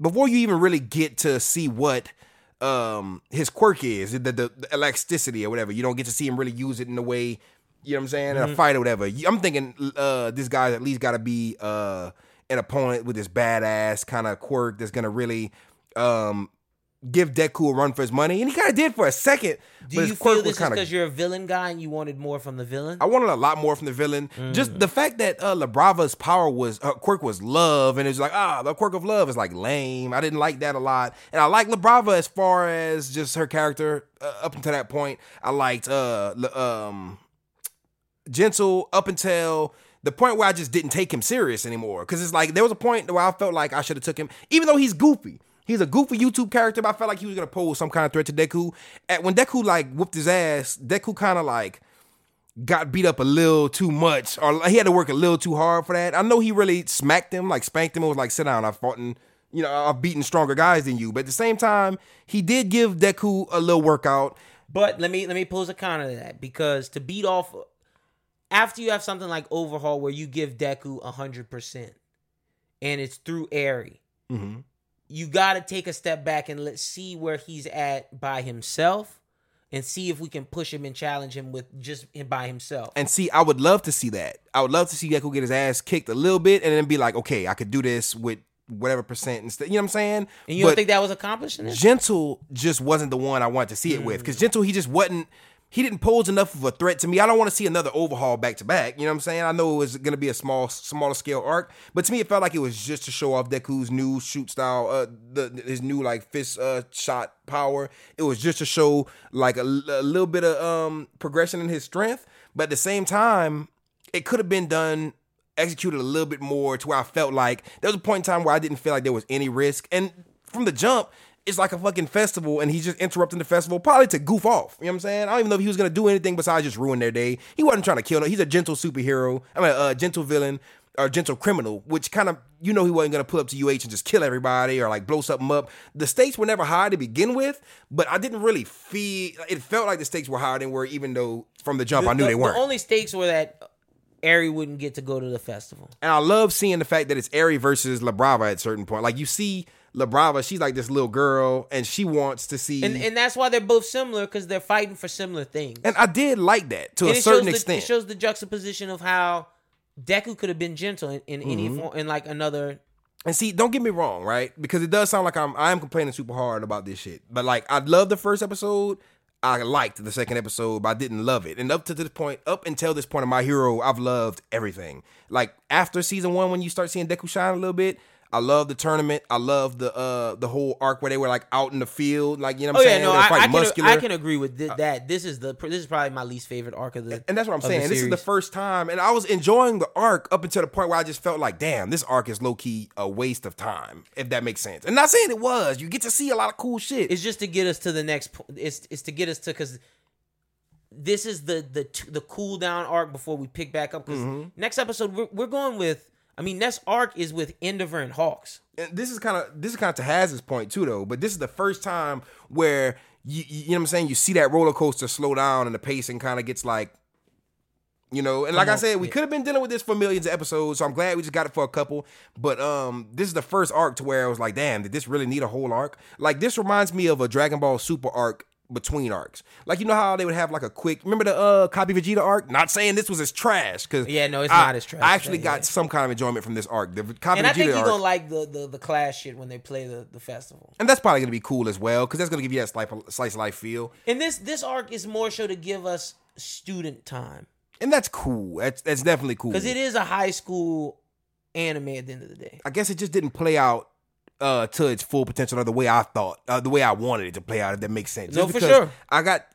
before you even really get to see what um his quirk is, the, the, the elasticity or whatever, you don't get to see him really use it in the way. You know what I'm saying? In a fight or whatever. I'm thinking uh this guy's at least gotta be uh an opponent with this badass kind of quirk that's gonna really um give Deku a run for his money. And he kinda did for a second. Do you feel was this is because you're a villain guy and you wanted more from the villain? I wanted a lot more from the villain. Mm. Just the fact that uh, La Brava's power was her quirk was love, and it's like ah, the quirk of love is like lame. I didn't like that a lot, and I like La Brava as far as just her character uh, up until that point. I liked uh, um, gentle up until the point where I just didn't take him serious anymore. Because it's like there was a point where I felt like I should have took him, even though he's goofy. He's a goofy YouTube character, but I felt like he was gonna pose some kind of threat to Deku. At when Deku like whooped his ass, Deku kind of like got beat up a little too much, or he had to work a little too hard for that. I know he really smacked him, like spanked him, and was like, "Sit down, I've fought and you know I've beaten stronger guys than you." But at the same time, he did give Deku a little workout. But let me let me pose a counter to that because to beat off after you have something like Overhaul where you give Deku hundred percent and it's through Eri, Mm-hmm. You got to take a step back and let's see where he's at by himself and see if we can push him and challenge him with just him by himself. And see, I would love to see that. I would love to see Deku get his ass kicked a little bit, and then be like, "Okay, I could do this with whatever percent instead." You know what I'm saying? and you don't think that was accomplished in this? Gentle just wasn't the one I wanted to see it with Mm. because Gentle he just wasn't he didn't pose enough of a threat to me. I don't want to see another overhaul back to back. You know what I'm saying? I know it was gonna be a small smaller scale arc, but to me it felt like it was just to show off Deku's new shoot style, uh, the his new like fist uh shot power. It was just to show like a, a little bit of um progression in his strength, but at the same time, it could have been done executed a little bit more to where I felt like there was a point in time where I didn't feel like there was any risk. And from the jump, it's like a fucking festival, and he's just interrupting the festival, probably to goof off. You know what I'm saying? I don't even know if he was gonna do anything besides just ruin their day. He wasn't trying to kill them. He's a gentle superhero. I mean, a gentle villain or gentle criminal, which kind of you know he wasn't gonna pull up to UH and just kill everybody or like blow something up. The stakes were never high to begin with, but I didn't really feel. It felt like the stakes were higher than were, even though from the jump I knew the, they weren't. The only stakes were that Eri wouldn't get to go to the festival. And I love seeing the fact that it's Eri versus La Brava at certain point. Like you see La Brava, she's like this little girl, and she wants to see. And and that's why they're both similar because they're fighting for similar things. And I did like that to And a certain shows extent. The, it shows the juxtaposition of how Deku could have been gentle in, in any Mm-hmm. form, in like another. and see, don't get me wrong, right? Because it does sound like I'm I am complaining super hard about this shit. But like I love the first episode. I liked the second episode, but I didn't love it. And up to this point, up until this point of my hero, I've loved everything. Like after season one, when you start seeing Deku shine a little bit, I love the tournament. I love the uh the whole arc where they were like out in the field, like you know what Oh I'm yeah, saying? no, I, I can muscular. I can agree with thi- that. This is the this is probably my least favorite arc of the. And that's what I'm saying. This is the first time, and I was enjoying the arc up until the point where I just felt like, damn, this arc is low key a waste of time, if that makes sense. And not saying it was. You get to see a lot of cool shit. It's just to get us to the next. po- It's it's to get us to because this is the the t- the cool down arc before we pick back up. Because Mm-hmm. next episode we're we're going with. I mean, next arc is with Endeavor and Hawks. and this is kind of this is kind of to Haz's point too, though. But this is the first time where you, you, know what I'm saying. You see that roller coaster slow down, and the pacing kind of gets like. You know, and like I on, said, we could have been dealing with this for millions of episodes, so I'm glad we just got it for a couple. But um, this is the first arc to where I was like, damn, did this really need a whole arc? Like this reminds me of a Dragon Ball Super arc between arcs. Like you know how they would have like a quick. Remember the uh Copy Vegeta arc? Not saying this was as trash because Yeah, no, it's I- not as trash I actually got yeah. some kind of enjoyment from this arc. The Copy And I think you're gonna like the, the the class shit when they play the, the festival. And that's probably gonna be cool as well, because that's gonna give you that slice, slice of life feel, And this this arc is more so to give us student time and that's cool. That's that's definitely cool. because it is a high school anime at the end of the day. I guess it just didn't play out uh to its full potential or the way I thought, uh, the way I wanted it to play out. If that makes sense. No, for sure. I got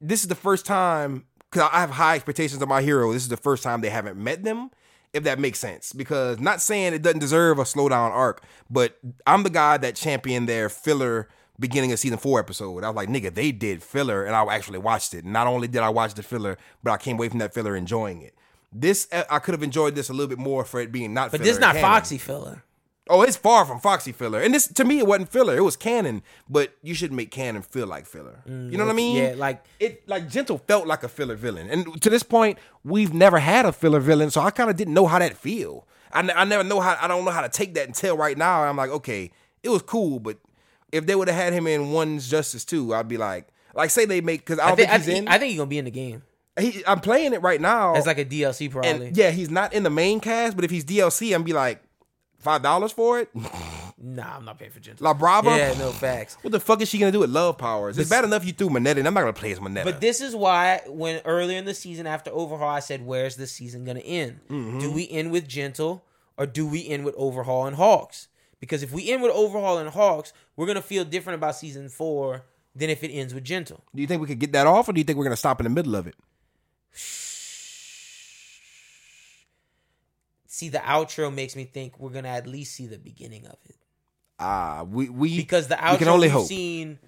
this is the first time because I have high expectations of my hero. This is the first time they haven't met them, if that makes sense. Because not saying it doesn't deserve a slow down arc, but I'm the guy that championed their filler beginning of season four episode. I was like, nigga, they did filler, and I actually watched it. Not only did I watch the filler, but I came away from that filler enjoying it. This I could have enjoyed this a little bit more for it being not. But filler this not canon. Foxy filler. Oh, it's far from Foxy filler. And this to me it wasn't filler. It was canon, but you shouldn't make canon feel like filler. you know what I mean? Mm, yeah, like- it like Gentle felt like a filler villain. And to this point, we've never had a filler villain, so I kind of didn't know how that feel. I, I never know how I don't know how to take that until right now. I'm like, okay, it was cool, but if they would have had him in One's Justice too, I'd be like, like say they make because I I think, think, I, he's think, in. I think he's gonna be in the game. he, I'm playing it right now. It's like a DLC probably. and yeah, he's not in the main cast, but if he's DLC, I'm be like five dollars for it. *laughs* Nah, I'm not paying for Gentle. La Brava. Yeah, no facts. What the fuck is she gonna do with love powers? It's bad enough you threw Minetta, and I'm not gonna play as Minetta. But this is why when earlier in the season after Overhaul, I said, "Where's this season gonna end? Mm-hmm. Do we end with Gentle or do we end with Overhaul and Hawks? Because if we end with Overhaul and Hawks, we're gonna feel different about season four than if it ends with Gentle. do you think we could get that off, or do you think we're gonna stop in the middle of it? See, the outro makes me think we're gonna at least see the beginning of it. Ah, we we because the outro we can only we've hope. seen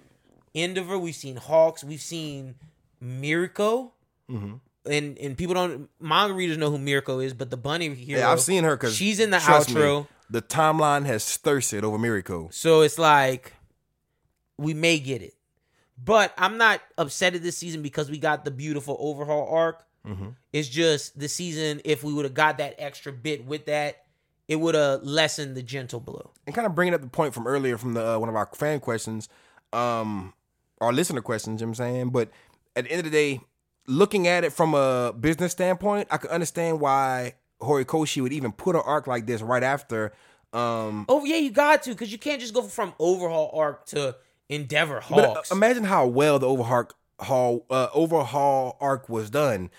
Endeavor, we've seen Hawks, we've seen Mirko, Mm-hmm. and and people don't manga readers know who Mirko is, but the bunny hero, yeah, I've seen her because she's in the outro, the timeline has thirsted over Miracle. so it's like we may get it, but I'm not upset at this season because we got the beautiful overhaul arc. Mm-hmm. It's just the season. If we would have got that extra bit with that, it would have lessened the gentle blow. And kind of bringing up the point from earlier from the uh, one of our fan questions, um, our listener questions. You know what I'm saying, but at the end of the day, looking at it from a business standpoint, I could understand why Horikoshi would even put an arc like this right after. Um, Oh yeah, you got to because you can't just go from overhaul arc to Endeavor But uh, imagine how well the overhaul haul, uh, overhaul arc was done.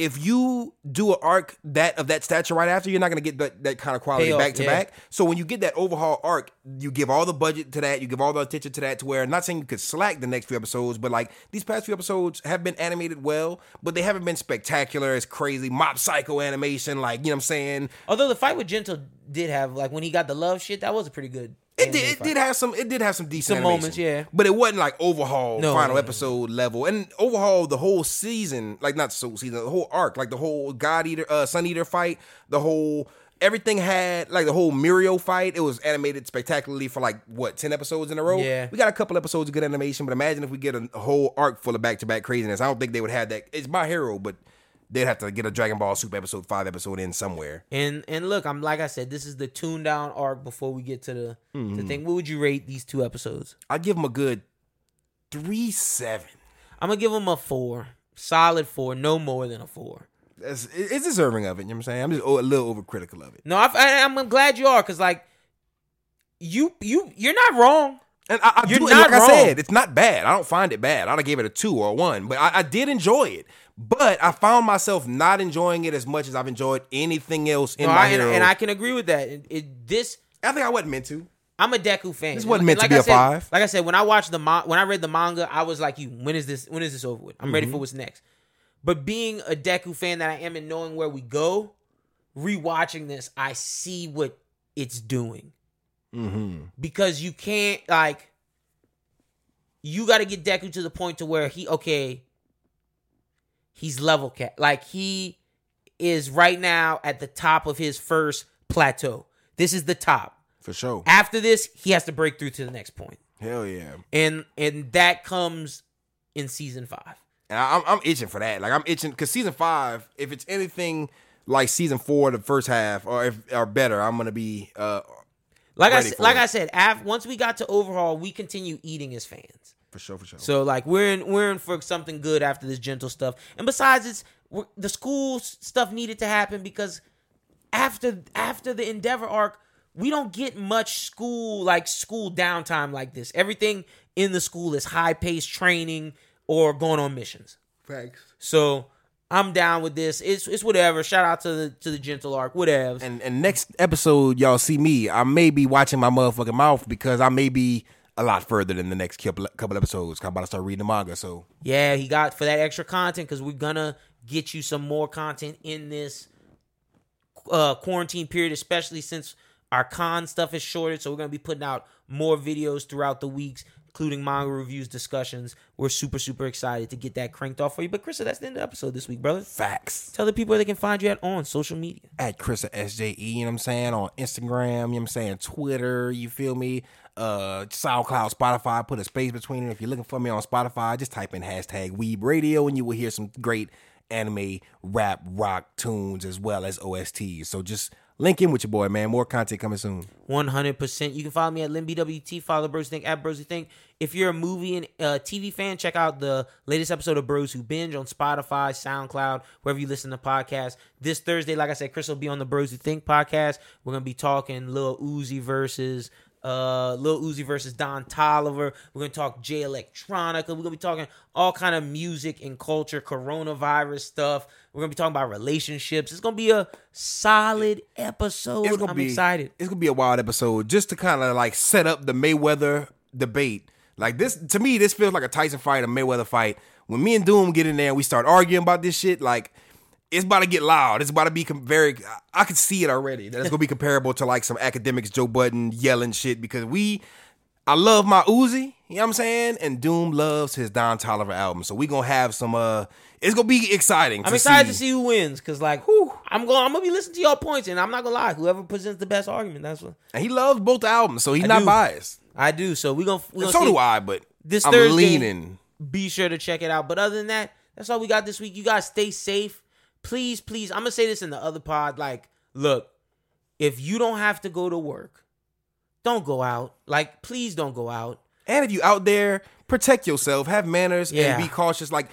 If you do an arc that of that stature right after, you're not gonna get that, that kind of quality Payoff, back to yeah. back. So when you get that overhaul arc, you give all the budget to that, you give all the attention to that. To where not saying you could slack the next few episodes, but like these past few episodes have been animated well, but they haven't been spectacular. It's crazy mob psycho animation, like you know what I'm saying. Although the fight with Gentle did have like when he got the love shit, that was a pretty good. It did, it did have some. It did have some decent Some moments, yeah. But it wasn't like overhaul No, final no, no. episode level, and overhaul the whole season, like not so season, the whole arc, like the whole God Eater, uh, Sun Eater fight, the whole everything had like the whole Mirio fight. It was animated spectacularly for like what ten episodes in a row. Yeah. we got a couple episodes of good animation, but imagine if we get a, a whole arc full of back to back craziness. I don't think they would have that. It's my hero, but they'd have to get a Dragon Ball Super episode five episode in somewhere. And and look, I'm like I said, this is the tune down arc before we get to the Mm-hmm. the thing. What would you rate these two episodes? I'd give them a good three seven. I'm gonna give them a four, solid four, no more than a four. It's, it's deserving of it. You know what I'm saying? I'm just a little overcritical of it. No, I, I, I'm glad you are because like you you you're not wrong. And I, I You're do, and like wrong. I said, it's not bad. I don't find it bad. I'd have gave it a two or a one, but I, I did enjoy it. But I found myself not enjoying it as much as I've enjoyed anything else in No, my I, and, and I can agree with that. It, it- this I think I wasn't meant to. I'm a Deku fan. This wasn't meant to like be I a said- five. Like I said, when I watched the ma- when I read the manga, I was like, "You, when is this? When is this over with? I'm Mm-hmm. ready for what's next." But being a Deku fan that I am and knowing where we go, rewatching this, I see what it's doing Mm-hmm. because you can't like. You got to get Deku to the point to where he okay. He's level cat. like he is right now at the top of his first plateau. This is the top. For sure. After this, he has to break through to the next point, Hell yeah. and and that comes in season five. And I, I'm, I'm itching for that. Like I'm itching because season five, if it's anything like season four, the first half, or if or better, I'm gonna be uh Like I Ready said, for like it. I said, af- once we got to overhaul, we continue eating as fans. for sure, for sure. So like we're in we're in for something good after this gentle stuff. And besides, it's we're, the school stuff needed to happen because after after the Endeavor arc, we don't get much school like school downtime like this. Everything in the school is high paced training or going on missions. Thanks. So I'm down with this. It's it's whatever. Shout out to the to the gentle arc. Whatever. And and next episode, y'all see me. I may be watching my motherfucking mouth because I may be a lot further than the next couple couple episodes. I'm about to start reading the manga, so Yeah, he got for that extra content because we're gonna get you some more content in this uh, quarantine period, especially since our con stuff is shorted. So we're gonna be putting out more videos throughout the weeks, including manga reviews, discussions. We're super super excited to get that cranked off for you. But Krista, that's the end of the episode this week, brother. Facts. Tell the people where they can find you at on social media. At Chris SJE, you know what I'm saying? On Instagram, you know what I'm saying? Twitter, you feel me? Uh SoundCloud, Spotify, put a space between it. If you're looking for me on Spotify, just type in hashtag Weeb Radio and you will hear some great anime, rap, rock tunes as well as OSTs. So just link in with your boy, man. More content coming soon. One hundred percent. You can follow me at LinBWT. Follow Bros Think at Bros Who Think. If you're a movie and uh, TV fan, check out the latest episode of Bros Who Binge on Spotify, SoundCloud, wherever you listen to podcasts. This Thursday, like I said, Chris will be on the Bros Who Think podcast. We're gonna be talking Lil Uzi versus uh Lil Uzi versus Don Toliver. We're gonna talk Jay Electronica. We're gonna be talking all kind of music and culture, coronavirus stuff. We're gonna be talking about relationships. It's gonna be a solid episode. It's gonna I'm be excited. It's gonna be a wild episode just to kind of like set up the Mayweather debate. Like this to me, this feels like a Tyson fight, a Mayweather fight. When me and Doom get in there and we start arguing about this shit, like it's about to get loud. It's about to be com- very. I can see it already. That it's gonna be *laughs* comparable to like some academics, Joe Budden yelling shit because we. I love my Uzi, you know what I'm saying, and Doom loves his Don Toliver album. So we gonna have some. uh It's gonna be exciting. I'm excited to see who wins because, like, whew, I'm going. I'm gonna be listening to y'all points, and I'm not gonna lie. Whoever presents the best argument, that's what And he loves both albums, so he's I not do. biased. I do. So we gonna. We gonna so see. do I, but This I'm Thursday- leaning. Be sure to check it out. But other than that, that's all we got this week. You guys stay safe, please, please. I'm gonna say this in the other pod. Like, look, if you don't have to go to work, don't go out. Like, please don't go out. And if you out there, protect yourself, have manners, Yeah. and be cautious. Like,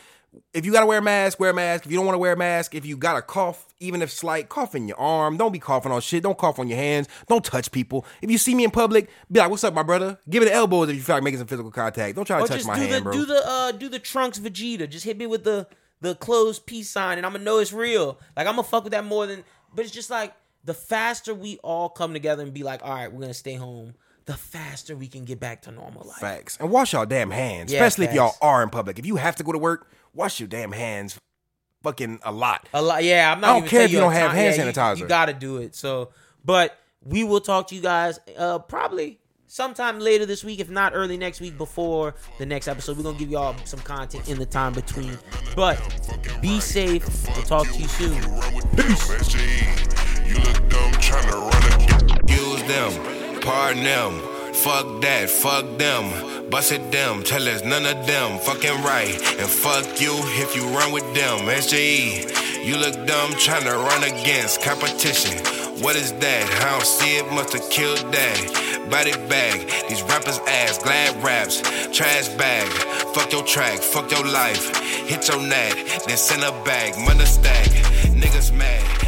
if you gotta wear a mask, wear a mask. If you don't want to wear a mask, if you got a cough, even if slight, cough in your arm. Don't be coughing on shit. Don't cough on your hands. Don't touch people. If you see me in public, be like, "What's up, my brother?" Give me the elbows if you feel like making some physical contact. Don't try to touch just my do hand, the bro. do the uh do the trunks Vegeta. Just hit me with the the closed peace sign, and I'm gonna know it's real. Like I'm gonna fuck with that more than. But it's just like the faster we all come together and be like, all right, we're gonna stay home. The faster we can get back to normal life. Facts. And wash y'all damn hands, Yeah, especially if y'all are in public. If you have to go to work, wash your damn hands, fucking a lot. A lot, yeah. I'm not. I don't even care if you a don't have time- hand yeah, you- sanitizer. You, got to do it. So, but we will talk to you guys uh probably sometime later this week, if not early next week, before the next episode. We're gonna give y'all some content in the time between. But be safe. We'll talk to you soon. A Use them, pardon them. Fuck that, fuck them. Bust it them, tell us none of them fucking right. And fuck you if you run with them. SJE, you look dumb trying to run against competition. What is that? I don't see it, must have killed that. Body bag, these rappers ass, glad raps, trash bag. Fuck your track, fuck your life. Hit your nat, then send a bag, money stack. Niggas mad,